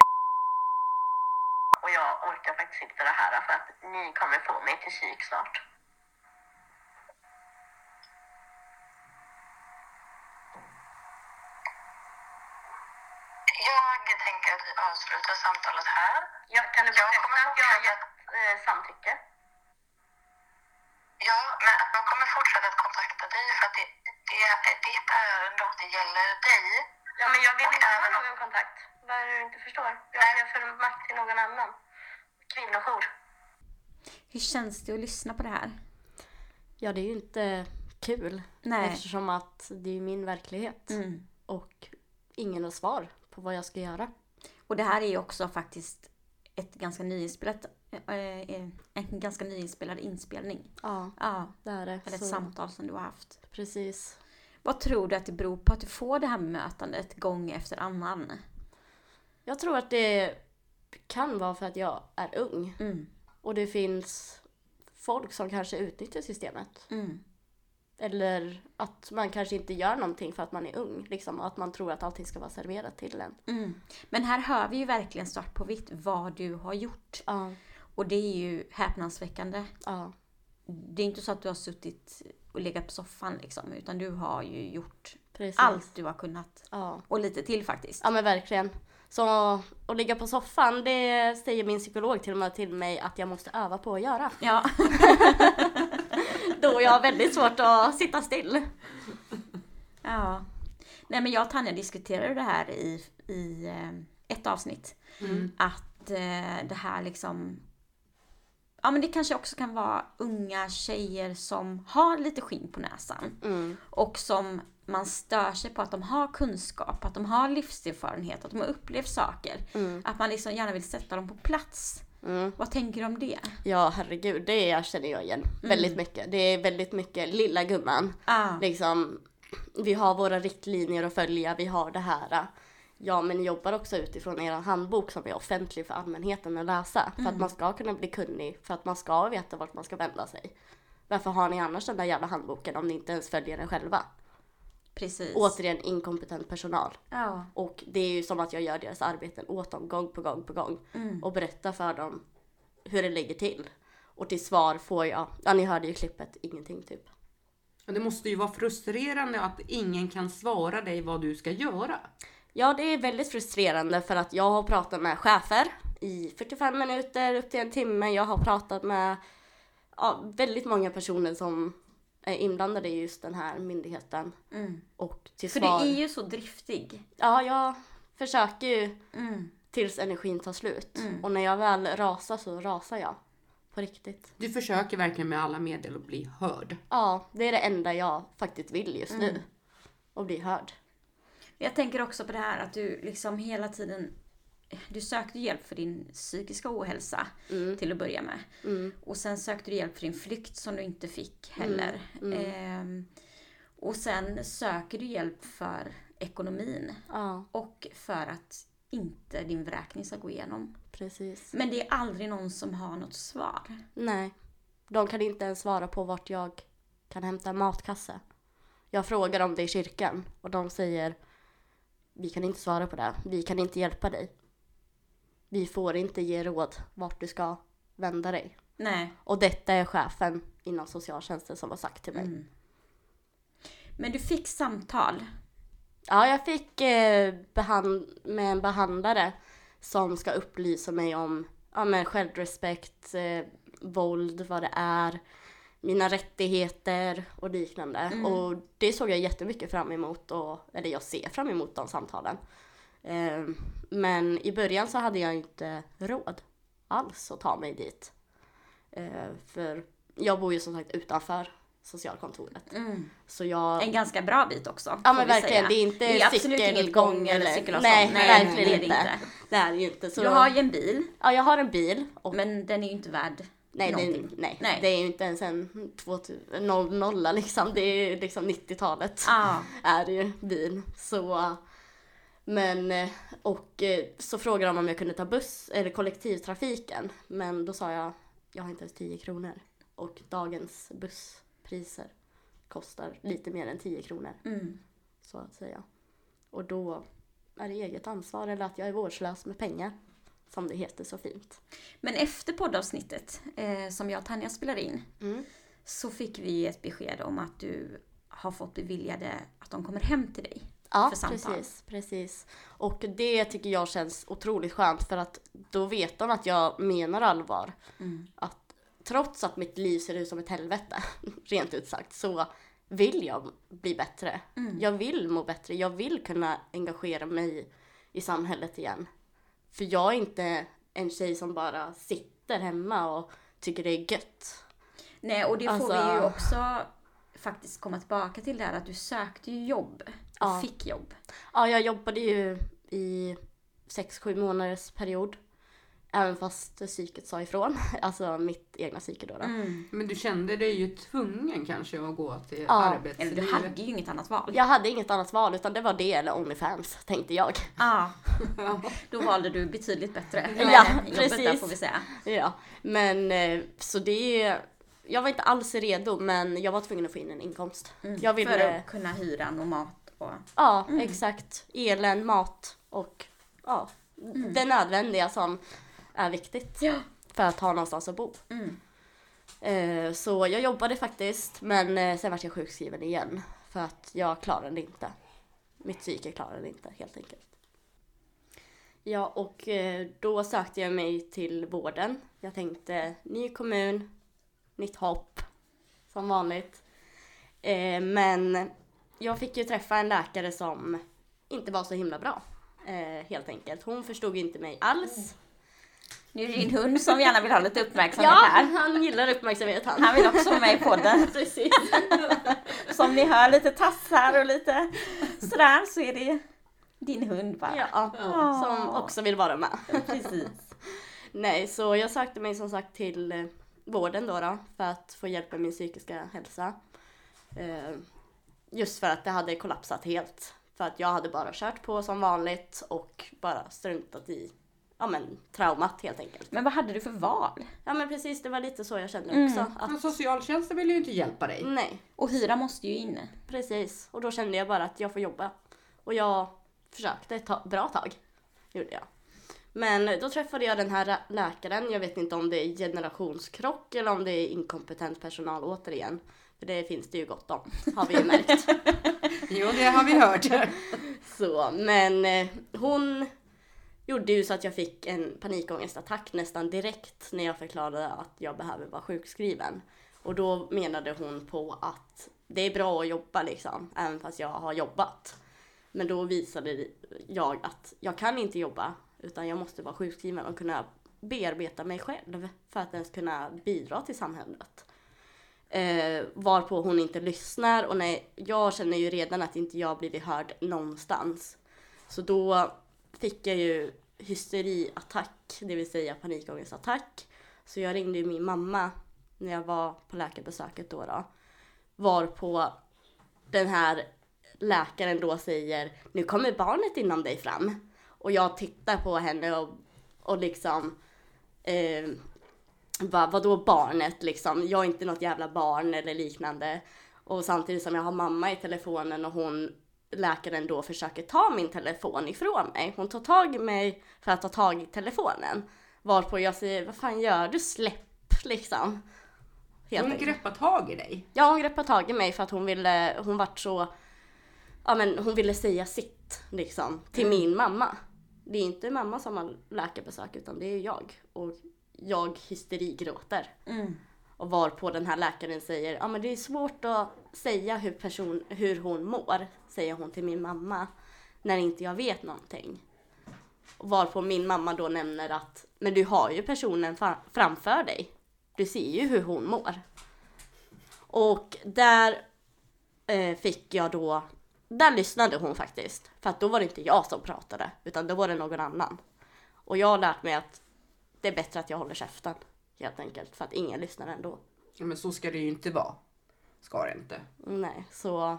och jag orkar faktiskt inte det här för att ni kommer få mig till psyk snart. Jag tänker att vi avslutar samtalet här. Ja, kan du Jag bekräfta att jag har gett eh, samtycke? Ja, men jag kommer fortsätta att kontakta dig för att det, det är ditt ärende och det gäller dig. Ja, men jag vill Och inte ha någon kontakt. Vad är det du inte förstår? Jag Nej. ger fullmakt till någon annan. kvinnojour. Hur känns det att lyssna på det här? Ja, det är ju inte kul. Nej. Eftersom att det är min verklighet. Mm. Och ingen har svar på vad jag ska göra. Och det här är ju också faktiskt ett ganska nyinspelat, eh, eh, en ganska nyinspelad inspelning. Ja, Ja, det är det. eller ett Så, samtal som du har haft. Precis. Vad tror du att det beror på att du får det här mötandet gång efter annan? Jag tror att det kan vara för att jag är ung. Mm. Och det finns folk som kanske utnyttjar systemet. Mm. Eller att man kanske inte gör någonting för att man är ung. Liksom, och att man tror att allting ska vara serverat till en. Mm. Men här hör vi ju verkligen svart på vitt vad du har gjort. Ja, Och det är ju häpnadsväckande. ja, Det är inte så att du har suttit och legat på soffan liksom, utan du har ju gjort precis. allt du har kunnat. Ja. Och lite till faktiskt. ja, men verkligen. Så att ligga på soffan, det säger min psykolog till och med till mig att jag måste öva på att göra. Ja. [laughs] Då jag har väldigt svårt att sitta still. ja. Nej men jag och Tanja diskuterade det här i, i eh, ett avsnitt. Att eh, det här liksom Ja men det kanske också kan vara unga tjejer som har lite skinn på näsan. Mm. Och som man stör sig på att de har kunskap, att de har livserfarenhet, att de har upplevt saker. Att man liksom gärna vill sätta dem på plats. Mm. Vad tänker du om det? Ja, herregud, det känner jag igen väldigt mycket. Det är väldigt mycket lilla gumman. Ah. Liksom, vi har våra riktlinjer att följa, vi har det här. Ja, men ni jobbar också utifrån er handbok som är offentlig för allmänheten att läsa. För att man ska kunna bli kunnig, för att man ska veta vart man ska vända sig. Varför har ni annars den där jävla handboken om ni inte ens följer den själva? Precis. Återigen inkompetent personal. Ja. Och det är ju som att jag gör deras arbeten åt dem gång på gång på gång. Och berättar för dem hur det ligger till. Och till svar får jag, ja ni hörde ju klippet, ingenting typ. Det måste ju vara frustrerande att ingen kan svara dig vad du ska göra. Ja, det är väldigt frustrerande för att jag har pratat med chefer i 45 minuter upp till en timme. Jag har pratat med ja, väldigt många personer som är inblandade i just den här myndigheten. Mm. Och till För svar... du är ju så driftig. Ja, jag försöker ju Mm. tills energin tar slut. Och när jag väl rasar så rasar jag. På riktigt. Du försöker verkligen med alla medel att bli hörd. Ja, det är det enda jag faktiskt vill just Mm. nu. Och bli hörd. Jag tänker också på det här att du liksom hela tiden du sökte hjälp för din psykiska ohälsa till att börja med. Och sen sökte du hjälp för din flykt som du inte fick heller. Ehm, och sen söker du hjälp för ekonomin. Ja, Och för att inte din vräkning ska gå igenom. precis. Men det är aldrig någon som har något svar. Nej. De kan inte ens svara på vart jag kan hämta en matkasse. Jag frågar om det i kyrkan och de säger Vi kan inte svara på det. Vi kan inte hjälpa dig. Vi får inte ge råd vart du ska vända dig. Nej. Och detta är chefen inom socialtjänsten som har sagt till mig. Mm. Men du fick samtal. Ja, jag fick eh, behand- med en behandlare som ska upplysa mig om ja, men självrespekt, eh, våld, vad det är, mina rättigheter och liknande. Och det såg jag jättemycket fram emot, och, eller jag ser fram emot de samtalen. Eh, men i början så hade jag inte råd alls att ta mig dit. Eh, för jag bor ju som sagt utanför socialkontoret. Så jag... En ganska bra bit också. Ja men verkligen, det är inte det är absolut inget gång eller cykelavstånd. Nej, nej, verkligen det är det inte. inte. Det är det ju inte. Så Du har ju en bil, Ja, jag har en bil. Och, men den är ju inte värd nej, det, någonting. nej, Nej. det är ju inte ens en 2000 liksom. Det är liksom 90-talet Ja. är det ju bil. Så, men, eh, och eh, så frågade de om jag kunde ta buss eller kollektivtrafiken. Men då sa jag, jag har inte ens 10 kronor. Och dagens busspriser kostar lite mer än 10 kronor. Mm. så att säga. Och då är det eget ansvar eller att jag är vårdslös med pengar. Som det heter så fint. Men efter poddavsnittet eh, som jag och Tanja spelade in Mm. så fick vi ett besked om att du har fått beviljade att de kommer hem till dig Ja, för samtal. precis, precis. Och det tycker jag känns otroligt skönt för att då vet de att jag menar allvar. Mm. Att trots att mitt liv ser ut som ett helvete, [laughs] rent ut sagt, så vill jag bli bättre. Mm. Jag vill må bättre. Jag vill kunna engagera mig i samhället igen. För jag är inte en tjej som bara sitter hemma och tycker det är gött. Nej, och det får Alltså- vi ju också faktiskt komma tillbaka till där att du sökte ju jobb och Ja. fick jobb. Ja, jag jobbade ju i 6-7 månaders period. Även fast psyket sa ifrån. [laughs] Alltså mitt egna psyke då. då. Men du kände dig ju tvungen kanske att gå till Ja, Eller arbetslivet. du hade ju inget annat val. Jag hade inget annat val utan det var det eller Onlyfans tänkte jag. [laughs] Ja. Då valde du betydligt bättre. Eller Ja, jobbet där precis. får vi säga. Ja, men eh, så det... Jag var inte alls redo men jag var tvungen att få in en inkomst. Jag För ville... att kunna hyra och mat och... Ja, exakt. Elen, mat och ja, det nödvändiga som är viktigt Ja. för att ha någonstans att bo. Mm. Eh, Så jag jobbade faktiskt men eh, sen var jag sjukskriven igen för att jag klarade det inte. Mitt psyke klarade det inte helt enkelt. Ja och eh, då sökte jag mig till vården. Jag tänkte ny kommun, nytt hopp som vanligt. Eh, Men jag fick ju träffa en läkare som inte var så himla bra. eh, Helt enkelt. Hon förstod inte mig alls. Nu är det din hund som gärna vill ha lite uppmärksamhet Ja, här. han gillar uppmärksamhet han. Han vill också vara med i podden. [laughs] Precis. [laughs] Som ni hör lite tassar och lite sådär så är det din hund bara. Ja, som också vill vara med. Precis. [laughs] Nej, så jag sökte mig som sagt till eh, vården då, då för att få hjälp med min psykiska hälsa. Eh, just för att det hade kollapsat helt. För att jag hade bara kört på som vanligt och bara struntat i ja, men, traumat helt enkelt. Men vad hade du för val? Ja men precis, det var lite så jag kände Mm. också. Att, Men socialtjänsten vill ju inte hjälpa dig. nej, Och hyra måste ju in. precis. Och då kände jag bara att jag får jobba. Och jag försökte ett ta- bra tag. Gjorde jag. Men då träffade jag den här läkaren. Jag vet inte om det är generationskrock eller om det är inkompetent personal återigen. För det finns det ju gott om, har vi ju märkt. [laughs] Jo, det har vi hört. [laughs] Så, men eh, hon gjorde ju så att jag fick en panikångestattack nästan direkt när jag förklarade att jag behöver vara sjukskriven. Och då menade hon på att det är bra att jobba liksom, även fast jag har jobbat. Men då visade jag att jag kan inte jobba, utan jag måste vara sjukskriven och kunna bearbeta mig själv för att ens kunna bidra till samhället. Eh, varpå hon inte lyssnar och nej, jag känner ju redan att inte jag blivit hörd någonstans. Så då fick jag ju hysteriattack, det vill säga panikångestattack. Så jag ringde ju min mamma när jag var på läkarbesöket då. då varpå den här läkaren då säger nu kommer barnet inom dig fram. Och jag tittar på henne och, och liksom eh, bara, vadå barnet liksom? Jag är inte något jävla barn eller liknande. Och samtidigt som jag har mamma i telefonen och hon, läkaren då försöker ta min telefon ifrån mig. Hon tar tag i mig för att ta tag i telefonen. Varpå jag säger, vad fan gör du? Släpp liksom. Helt Hon greppar tag i dig. Ja, hon greppade tag i mig för att hon ville, hon vart så, ja men hon ville säga sitt liksom till min mamma. Det är inte mamma som har läkarbesök utan det är jag. Och jag hysterigråter. Mm. Och varpå den här läkaren säger, ja men det är svårt att säga hur, person, hur hon mår, säger hon till min mamma, när inte jag vet någonting. Och varpå min mamma då nämner att, men du har ju personen framför dig. Du ser ju hur hon mår. Och där eh, fick jag då, där lyssnade hon faktiskt. För att då var det inte jag som pratade, utan då var det någon annan. Och jag har lärt mig att det är bättre att jag håller käften. Helt enkelt, för att ingen lyssnar ändå. Ja, men så ska det ju inte vara. Ska det inte. Nej, så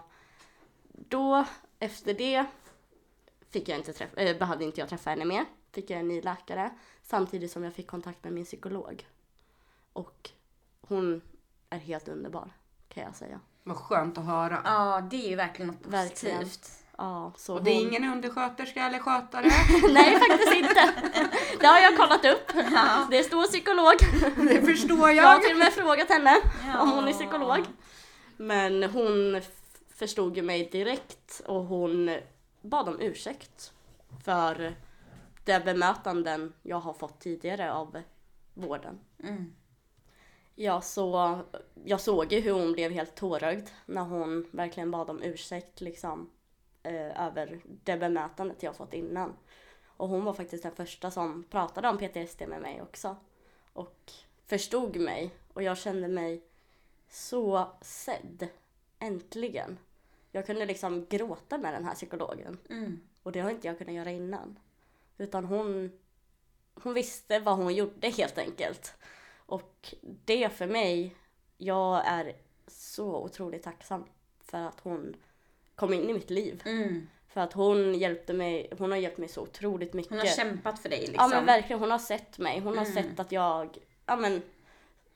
då efter det fick jag inte träffa, eh, behövde inte jag träffa henne mer. Fick jag en ny läkare samtidigt som jag fick kontakt med min psykolog. Och hon är helt underbar kan jag säga. Vad skönt att höra. Ja, det är ju verkligen något Verkligen. Ja, så Och det är hon... ingen undersköterska eller skötare. [laughs] Nej, faktiskt inte. Det har jag kollat upp. Det står psykolog. [laughs] Det förstår Jag har jag. till och med frågat henne Ja. om hon är psykolog. Men hon förstod ju mig direkt och hon bad om ursäkt för det bemötanden jag har fått tidigare av vården. Mm. Ja, så jag såg ju hur hon blev helt tårögd när hon verkligen bad om ursäkt liksom eh, över det bemötandet jag fått innan. Och hon var faktiskt den första som pratade om PTSD med mig också. och förstod mig och jag kände mig så sedd. Äntligen. Jag kunde liksom gråta med den här psykologen. Mm. Och det har inte jag kunnat göra innan. Utan hon, hon visste vad hon gjorde helt enkelt. Och det för mig, jag är så otroligt tacksam för att hon kom in i mitt liv. Mm. För att hon hjälpte mig, hon har hjälpt mig så otroligt mycket. Hon har kämpat för dig liksom. Ja men verkligen, hon har sett mig. Hon har Mm. sett att jag, ja men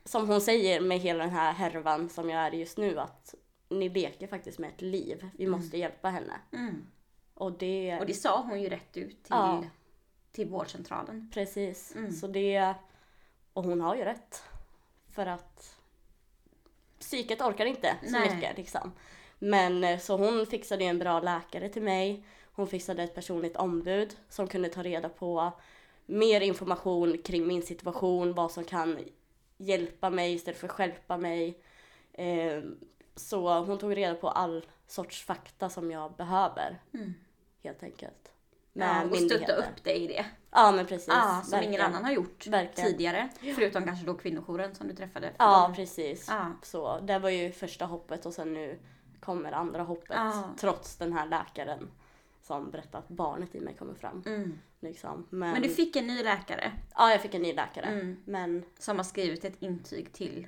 som hon säger med hela den här härvan som jag är just nu att ni leker faktiskt med ett liv. Vi måste hjälpa henne. Mm. Och det, Och det sa hon ju rätt ut till, Ja. till vårdcentralen. precis. Mm. Så det, och hon har ju rätt. För att psyket orkar inte så Nej. mycket liksom. Men eh, så hon fixade ju en bra läkare till mig. Hon fixade ett personligt ombud som kunde ta reda på mer information kring min situation, vad som kan hjälpa mig istället för att stjälpa mig. Eh, så hon tog reda på all sorts fakta som jag behöver. Mm. Helt enkelt. Ja, och stötta upp dig i det. Ja men precis. Ja, som verkligen. ingen annan har gjort Verkligen. tidigare. Förutom kanske då kvinnojouren som du träffade. Ja dem. precis. Ja. Så det var ju första hoppet och sen nu kommer andra hoppet. Ja. Trots den här läkaren som berättade att barnet i mig kommer fram. Mm. Liksom. Men, Men du fick en ny läkare Ja jag fick en ny läkare. Mm. Men som har skrivit ett intyg till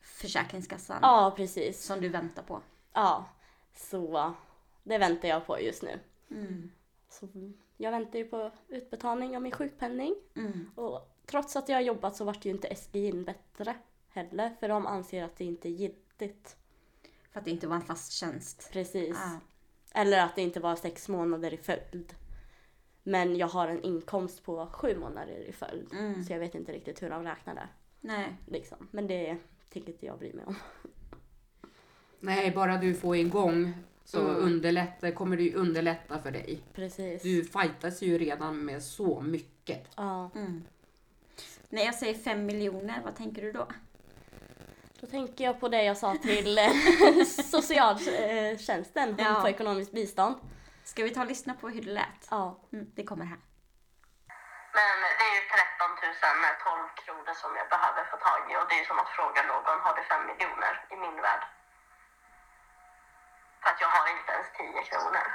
Försäkringskassan. ja precis. Som du väntar på. Ja. Så det väntar jag på just nu. Mm. Så jag väntar ju på utbetalning av min sjukpenning. Mm. Och trots att jag har jobbat så vart ju inte SGIn bättre heller. För de anser att det inte är giltigt. För att det inte var en fast tjänst. Precis. Ja. Eller att det inte var sex månader i följd. Men jag har en inkomst på sju månader i följd. Mm. Så jag vet inte riktigt hur de räknar det. Nej. Liksom. Men det tänker inte jag bry mig om. Nej, bara du får igång så Mm. underlättar, kommer det ju underlätta för dig. Precis. Du fightas ju redan med så mycket. Ja. Mm. När jag säger fem miljoner, vad tänker du då? Då tänker jag på det jag sa till eh, [laughs] socialtjänsten, hon Ja. på ekonomiskt bistånd. Ska vi ta och lyssna på hur det lät? Ja. Mm, det kommer här. Men det är ju 13 012 kronor som jag behöver få tag i och det är som att fråga någon, har du 5 miljoner i min värld? För att jag har inte ens 10 kronor.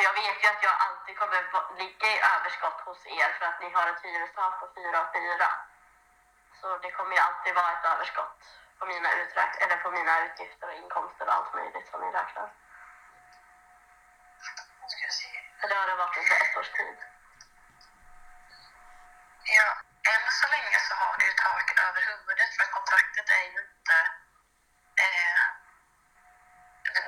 Och jag vet ju att jag alltid kommer ligga i överskott hos er för att ni har ett hyrestak på 4 och 4. Så det kommer ju alltid vara ett överskott på mina, uträk- eller på mina utgifter och inkomster och allt möjligt som ni räknar. Ska jag se. För det har det varit under ett års tid. Ja, än så länge så har du tak över huvudet för kontraktet är ju inte... Eh,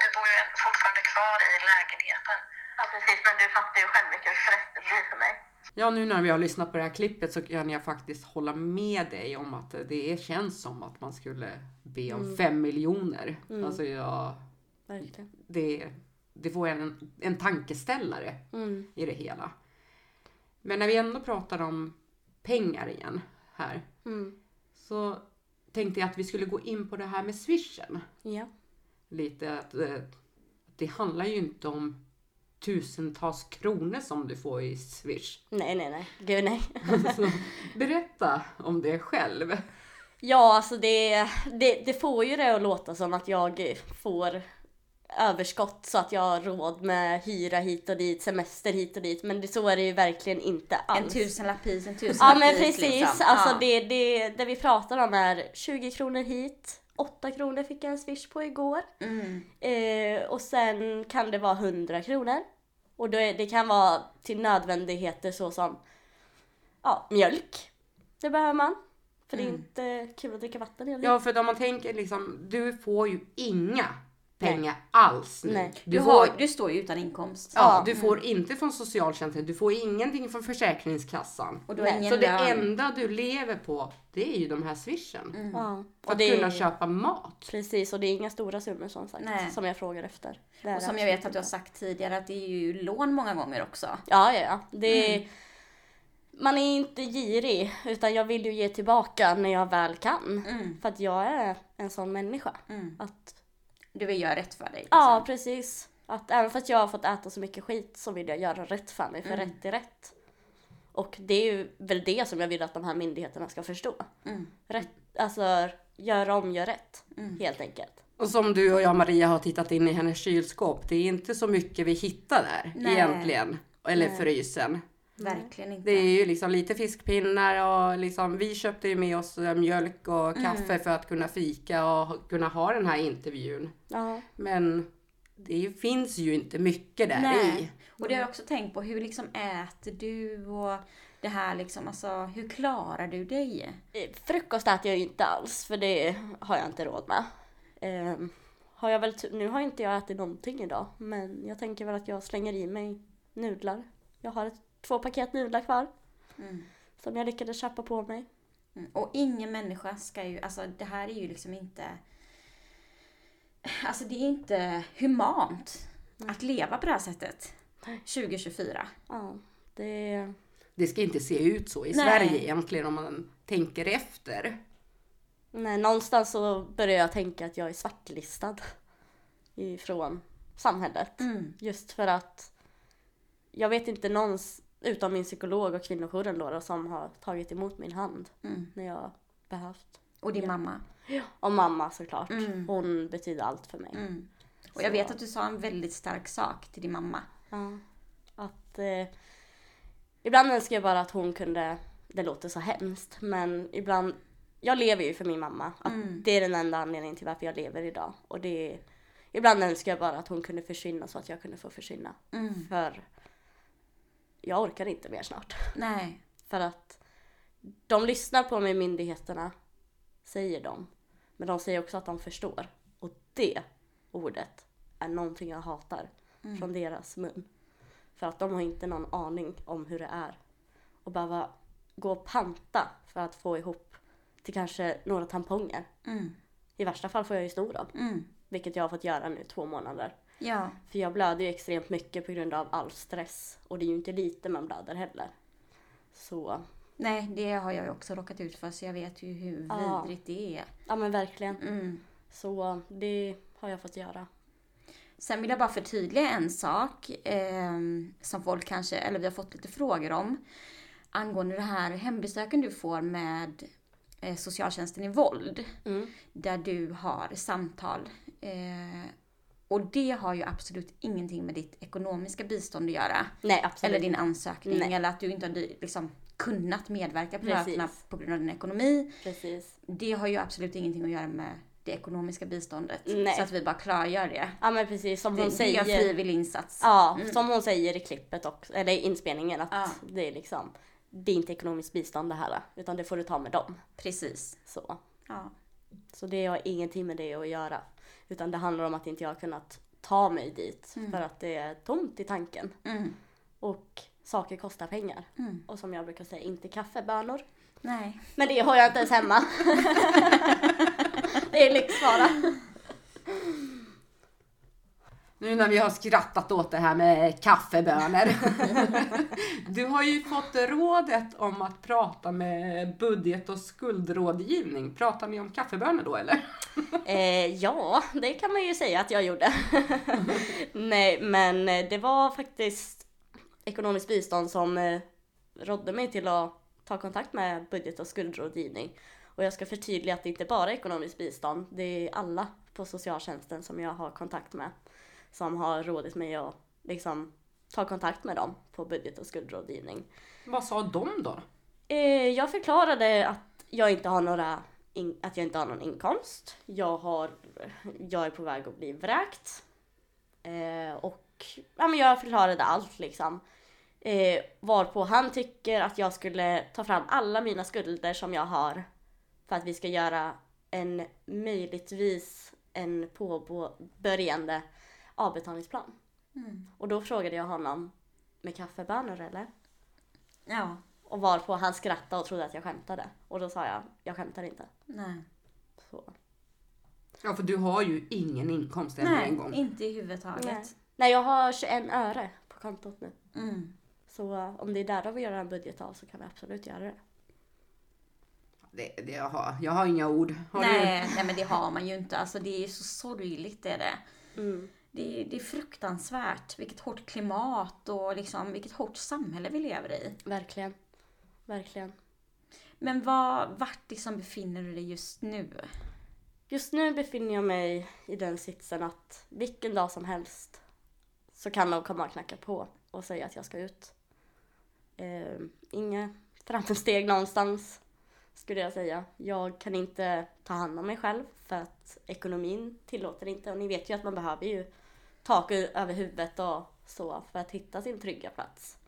du bor ju fortfarande kvar i lägenheten. Ja, precis. Men du fattar ju själv vilken stress det blir för mig. Ja, nu när vi har lyssnat på det här klippet så kan jag faktiskt hålla med dig om att det känns som att man skulle be om fem miljoner. Alltså jag, Verkligen. det, det får en, en tankeställare Mm. i det hela. Men när vi ändå pratar om pengar igen här Mm. så tänkte jag att vi skulle gå in på det här med swishen. Ja. Lite att eh, det handlar ju inte om tusentals kronor som du får i swish. Nej, nej, nej. Gud nej. [laughs] Så, berätta om det själv. Ja, alltså det, det, det får ju det att låta som att jag får överskott så att jag har råd med hyra hit och dit, semester hit och dit. Men det, så är det ju verkligen inte alls. En tusenlapp hit, en Ja tusenlapp men dit, precis, liksom. alltså Ja. det, det, det vi pratar om är 20 kronor hit, 8 kronor fick jag en swish på igår. Mm. Eh, och sen kan det vara 100 kronor. Och är, det kan vara till nödvändigheter såsom ja, mjölk. Det behöver man. För det är Mm. inte kul att dricka vatten hela Ja, för om man tänker liksom, du får ju inga pengar alls nu. Nej. Du, Du, har, får, du står ju utan inkomst. ja, du får inte från socialtjänsten, du får ingenting från Försäkringskassan. Och du har Nej, ingen Så det enda du lever på, det är ju de här swishen. Mm. Ja, För och att det kunna är, köpa mat. precis och det är inga stora summor som sagt Nej. som jag frågar efter. Och som jag vet att du har sagt tidigare att det är ju lån många gånger också. Ja, ja, ja. Det är, Mm. Man är inte girig utan jag vill ju ge tillbaka när jag väl kan. Mm. För att jag är en sån människa. Mm. Att, Du vill göra rätt för dig. ja, liksom. precis. Att även fast jag har fått äta så mycket skit så vill jag göra rätt för mig. För Mm. rätt är rätt. Och det är ju väl det som jag vill att de här myndigheterna ska förstå. Rätt, alltså, gör om, gör rätt. Helt enkelt. Och som du och jag Maria har tittat in i hennes kylskåp. Det är inte så mycket vi hittar där Nej. egentligen. Eller frysen. Verkligen inte. Det är ju liksom lite fiskpinnar och liksom, vi köpte ju med oss eh, mjölk och kaffe för att kunna fika och kunna ha den här intervjun. Ja. Men det finns ju inte mycket där i. Nej. Och det har jag också tänkt på. Hur liksom äter du och det här liksom, alltså hur klarar du dig? Eh, Frukost äter jag ju inte alls för det har jag inte råd med. Ehm, har jag väl, nu har inte jag ätit någonting idag men jag tänker väl att jag slänger i mig nudlar. Jag har ett, två paket nudlar kvar. Som jag lyckades köpa på mig. Mm. Och ingen människa ska ju, alltså det här är ju liksom inte Alltså det är inte humant att leva på det här sättet 2024. Ja, det... Det ska inte se ut så i Nej. Sverige egentligen om man tänker efter. Nej, någonstans så börjar jag tänka att jag är svartlistad ifrån samhället. Mm. Just för att jag vet inte någon, utom min psykolog och kvinnojouren då, då som har tagit emot min hand Mm. när jag behövt. Och din mamma. Och mamma såklart. Mm. Hon betyder allt för mig. Mm. Och jag Så- vet att du sa en väldigt stark sak till din mamma. Ja. Att eh, ibland önskar jag bara att hon kunde, det låter så hemskt, men ibland, jag lever ju för min mamma. Att Mm. Det är den enda anledningen till varför jag lever idag. Och det ibland önskar jag bara att hon kunde försvinna så att jag kunde få försvinna. Mm. För jag orkar inte mer snart. Nej. [laughs] För att de lyssnar på mig, myndigheterna, säger de. Men de säger också att de förstår. Och det ordet är någonting jag hatar från deras mun. För att de har inte någon aning om hur det är. Och behöva gå och panta för att få ihop till kanske några tamponger. Mm. I värsta fall får jag ju sno dem. Mm. Vilket jag har fått göra nu två månader. Ja. För jag blöder ju extremt mycket på grund av all stress. Och det är ju inte lite man blöder heller. Så, Nej, det har jag ju också råkat ut för så jag vet ju hur Ja. vidrigt det är. ja men verkligen. Mm. Så det har jag fått göra. Sen vill jag bara förtydliga en sak eh, som folk kanske, eller vi har fått lite frågor om. Angående det här hembesöken du får med eh, socialtjänsten i våld. Mm. Där du har samtal. Eh, och det har ju absolut ingenting med ditt ekonomiska bistånd att göra. Nej. Eller din ansökning. Nej. Eller att du inte har liksom kunnat medverka på mötena på grund av din ekonomi. Precis. Det har ju absolut ingenting att göra med det ekonomiska biståndet. Nej. Så att vi bara klargör det. Ja men precis som Det, hon det är säger. en frivillig insats. Ja, som hon säger i klippet också, eller i inspelningen att Ja. det är liksom det är inte ekonomiskt bistånd det här utan det får du ta med dem. Precis. Så, Ja. så det har ingenting med det att göra. Utan det handlar om att inte jag har kunnat ta mig dit för att det är tomt i tanken. Mm. Och saker kostar pengar. Mm. Och som jag brukar säga, inte kaffebönor. Nej. Men det har jag inte ens hemma. [laughs] det är lyxvara. Nu när vi har skrattat åt det här med kaffebönor. [laughs] Du har ju fått rådet om att prata med budget och skuldrådgivning. Pratar ni om kaffebönor då eller? [laughs] Eh, ja, det kan man ju säga att jag gjorde. [laughs] Nej, men det var faktiskt ekonomiskt bistånd som eh, rådde mig till att ta kontakt med budget och skuldrådgivning. Och jag ska förtydliga att det inte bara är ekonomiskt bistånd, det är alla på socialtjänsten som jag har kontakt med som har rådit mig att liksom ta kontakt med dem på budget och skuldrådgivning. Vad sa de då? Eh, jag förklarade att jag inte har några in, att jag inte har någon inkomst. Jag, har, jag är på väg att bli vräkt. Eh, och ja, men jag förklarade allt liksom. Eh, varpå han tycker att jag skulle ta fram alla mina skulder som jag har för att vi ska göra en möjligtvis en påbörjande avbetalningsplan. Och då frågade jag honom med kaffebönor eller? Ja. Och varpå han skrattade och trodde att jag skämtade. Och då sa jag, jag skämtar inte. Nej. Så. Ja för du har ju ingen inkomst än Nej, en gång. inte i huvud taget. Nej. Nej, jag har 21 öre på kontot nu. Mm. Så uh, om det är där vi vill göra en budget av så kan vi absolut göra det. Det, det jag, har, jag har inga ord. Har Nej, nej, men det har man ju inte. Alltså det är så sorgligt det är det. Mm. Det är, det är fruktansvärt. Vilket hårt klimat och liksom vilket hårt samhälle vi lever i. Verkligen. verkligen. Men vad, vart liksom befinner du dig just nu? Just nu befinner jag mig i den sitsen att vilken dag som helst så kan de komma och knacka på och säga att jag ska ut. Eh, inga framsteg någonstans skulle jag säga. Jag kan inte ta hand om mig själv för att ekonomin tillåter inte och ni vet ju att man behöver ju tak över huvudet och så för att hitta sin trygga plats.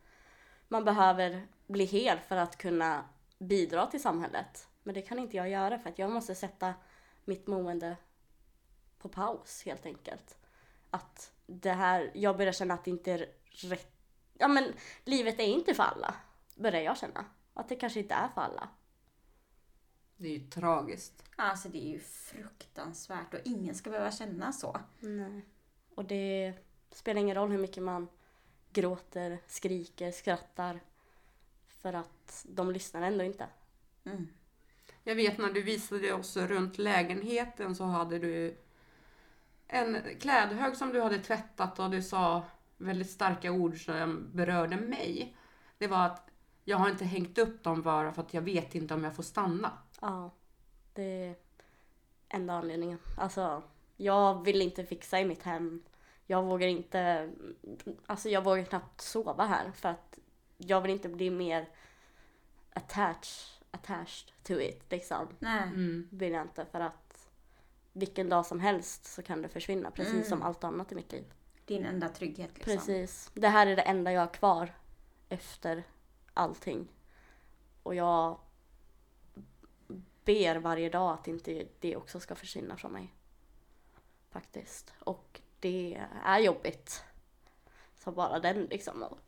Man behöver bli hel för att kunna bidra till samhället. Men det kan inte jag göra för att jag måste sätta mitt mående på paus helt enkelt. Att det här, jag börjar känna att det inte är rätt. Ja men livet är inte för alla. Börjar jag känna. Att det kanske inte är för alla. Det är ju tragiskt. Alltså det är ju fruktansvärt och ingen ska behöva känna så. Nej. Och det spelar ingen roll hur mycket man gråter, skriker, skrattar. För att de lyssnar ändå inte. Mm. Jag vet när du visade oss runt lägenheten så hade du en klädhög som du hade tvättat och du sa väldigt starka ord som berörde mig. Det var att jag har inte hängt upp dem bara för att jag vet inte om jag får stanna. Ja, det är enda anledningen. Alltså, jag vill inte fixa i mitt hem. Jag vågar inte, alltså jag vågar knappt sova här för att jag vill inte bli mer attached, attached to it liksom. Nej. Mm. Vill jag inte för att vilken dag som helst så kan det försvinna precis Mm. som allt annat i mitt liv. Din enda trygghet liksom. Precis. Det här är det enda jag har kvar efter allting. Och jag ber varje dag att inte det också ska försvinna från mig. Faktiskt. Och det är jobbigt. Så bara den liksom. och-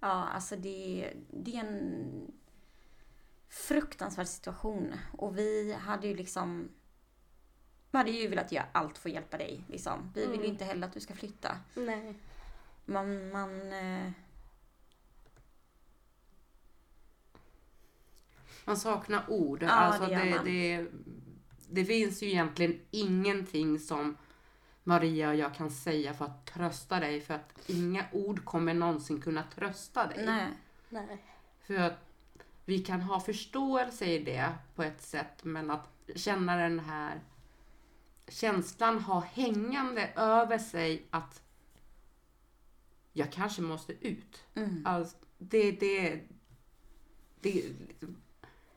Ja, alltså det, det är en fruktansvärd situation. Och vi hade ju liksom... Vi hade ju velat göra allt för att hjälpa dig. Liksom. Vi vill ju Mm. inte heller att du ska flytta. Nej. Man... man Man saknar ord. Ja, alltså det det, det, det finns ju egentligen ingenting som Maria och jag kan säga för att trösta dig. För att inga ord kommer någonsin kunna trösta dig. nej. Nej. För att vi kan ha förståelse i det på ett sätt, men att känna den här känslan ha hängande över sig att jag kanske måste ut. Mm. Alltså, det, det, det,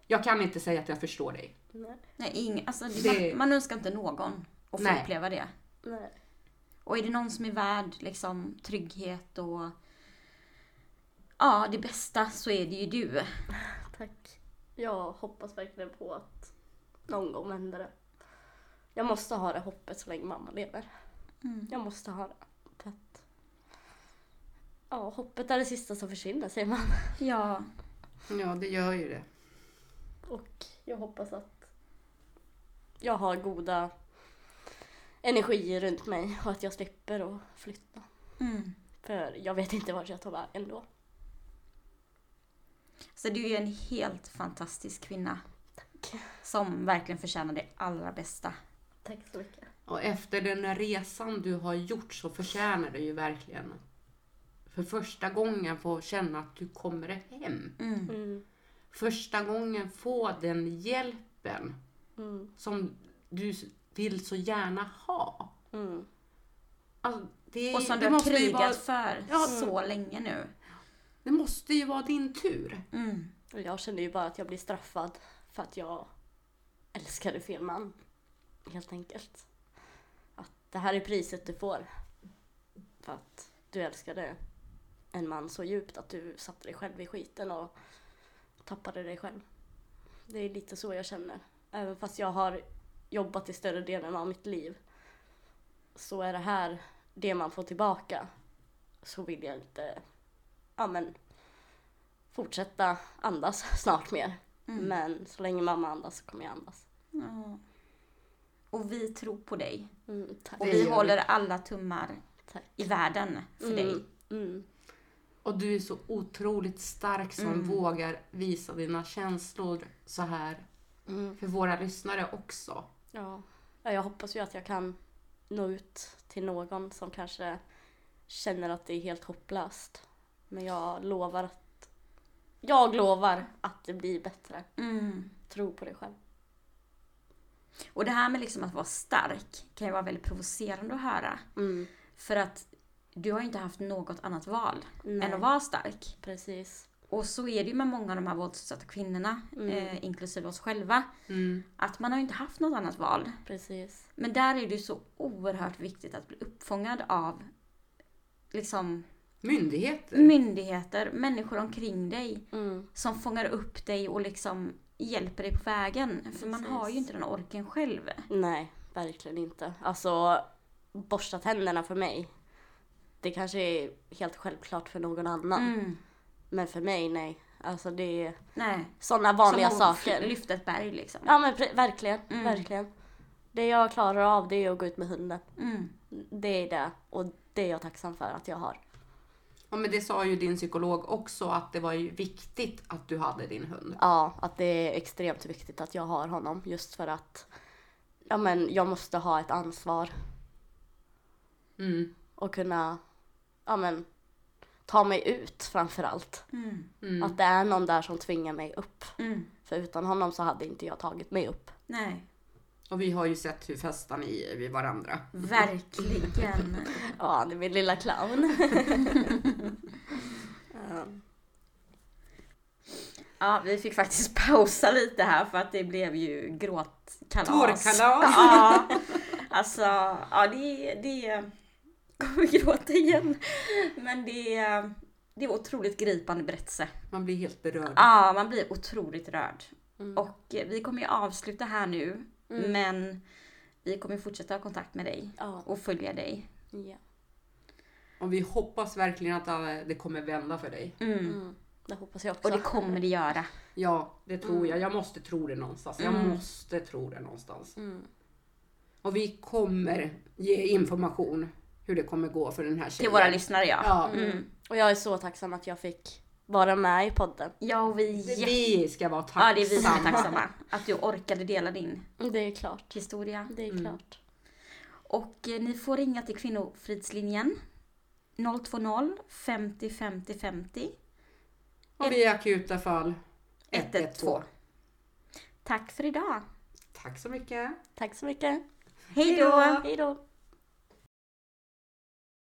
jag kan inte säga att jag förstår dig. Nej. nej ing, alltså, det, man, man önskar inte någon att få Nej. uppleva det. Nej. Och är det någon som är värd liksom, trygghet och ja, det bästa så är det ju du. [laughs] Tack. Jag hoppas verkligen på att någon gång vänder det. Jag måste ha det hoppet så länge mamma lever. Mm. Jag måste ha det. För att, ja, hoppet är det sista som försvinner säger man. Ja, Ja, det gör ju det. Och jag hoppas att jag har goda energier runt mig och att jag slipper att flytta. mm. För jag vet inte vart jag tar vägen då. Så du är ju en helt fantastisk kvinna. Tack. Som verkligen förtjänar det allra bästa. Tack så mycket. Och efter den resan du har gjort så förtjänar du ju verkligen för första gången få känna att du kommer hem. Mm. Mm. Första gången få den hjälpen Mm. som du vill så gärna ha. Mm. Alltså, det, Och som det du har krigat vara, för Ja. så länge nu. Det måste ju vara din tur. Mm. Och jag känner ju bara att jag blir straffad för att jag älskade fel man. Helt enkelt. Att det här är priset du får. För att du älskade en man så djupt att du satte dig själv i skiten och tappade dig själv. Det är lite så jag känner. Även fast jag har jobbat i större delen av mitt liv så är det här det man får tillbaka. Så vill jag inte, ja men fortsätta andas [laughs] snart mer. Mm. Men så länge mamma andas så kommer jag andas. Ja. Och vi tror på dig. Mm, tack. Och vi håller alla tummar Tack. i världen för dig. Mm, mm, Och du är så otroligt stark som Mm. vågar visa dina känslor så här mm. för våra lyssnare också. Ja. ja, jag hoppas ju att jag kan nå ut till någon som kanske känner att det är helt hopplöst. Men jag lovar att jag lovar att det blir bättre. Mm. Tro på dig själv. Och det här med liksom att vara stark kan ju vara väldigt provocerande att höra. Mm. För att du har inte haft något annat val Nej. än att vara stark. Precis. Och så är det ju med många av de här våldsutsatta kvinnorna, Mm. eh, inklusive oss själva. Mm. Att man har ju inte haft något annat val. Precis. Men där är det ju så oerhört viktigt att bli uppfångad av liksom Myndigheter. myndigheter, människor omkring dig Mm. som fångar upp dig och liksom hjälper dig på vägen. För man Precis. har ju inte den orken själv. Nej, verkligen inte. Alltså, borsta tänderna för mig. Det kanske är helt självklart för någon annan. Mm. Men för mig, nej. Alltså det är Nej. sådana vanliga Som saker. lyfta ett berg liksom. Ja men verkligen, Mm. verkligen. Det jag klarar av det är att gå ut med hunden. Mm. Det är det. Och det är jag tacksam för att jag har. Ja, men det sa ju din psykolog också att det var ju viktigt att du hade din hund. Ja, att det är extremt viktigt att jag har honom. Just för att ja, men jag måste ha ett ansvar Mm. och kunna ja, men, ta mig ut framför allt. Mm. Mm. Att det är någon där som tvingar mig upp. Mm. För utan honom så hade inte jag tagit mig upp. Nej. Och vi har ju sett hur fästar ni är vid varandra. Verkligen. [laughs] Ja, det är min lilla clown. [laughs] ja. Ja, vi fick faktiskt pausa lite här för att det blev ju gråtkalas. Tårkalas. Ja, [laughs] alltså, ja det, det kommer [laughs] gråta igen. Men det, det är otroligt gripande berättelse. Man blir helt berörd. Ja, man blir otroligt rörd. Mm. Och eh, vi kommer ju avsluta här nu, Mm. men vi kommer fortsätta ha kontakt med dig Ja. och följa dig. ja. Och vi hoppas verkligen att eh, det kommer vända för dig. Mm. Mm. Det hoppas jag också. Och det kommer det göra. Ja, det tror jag. Jag måste tro det någonstans. Jag Mm. måste tro det någonstans. Mm. Och vi kommer ge information hur det kommer gå för den här tjejen. Till våra lyssnare ja. Ja, Mm. Och jag är så tacksam att jag fick vara med i podden. Ja, och vi är det- vi ska vara tacksamma. Ja, det är vi som är tacksamma. Att du orkade dela din Det är klart. historia. Det är Mm. klart. Och eh, ni får ringa till Kvinnofridslinjen 020 50 50 50 Och vid akuta fall 112. Tack för idag. Tack så mycket. Tack så mycket. Hej då! Hej då.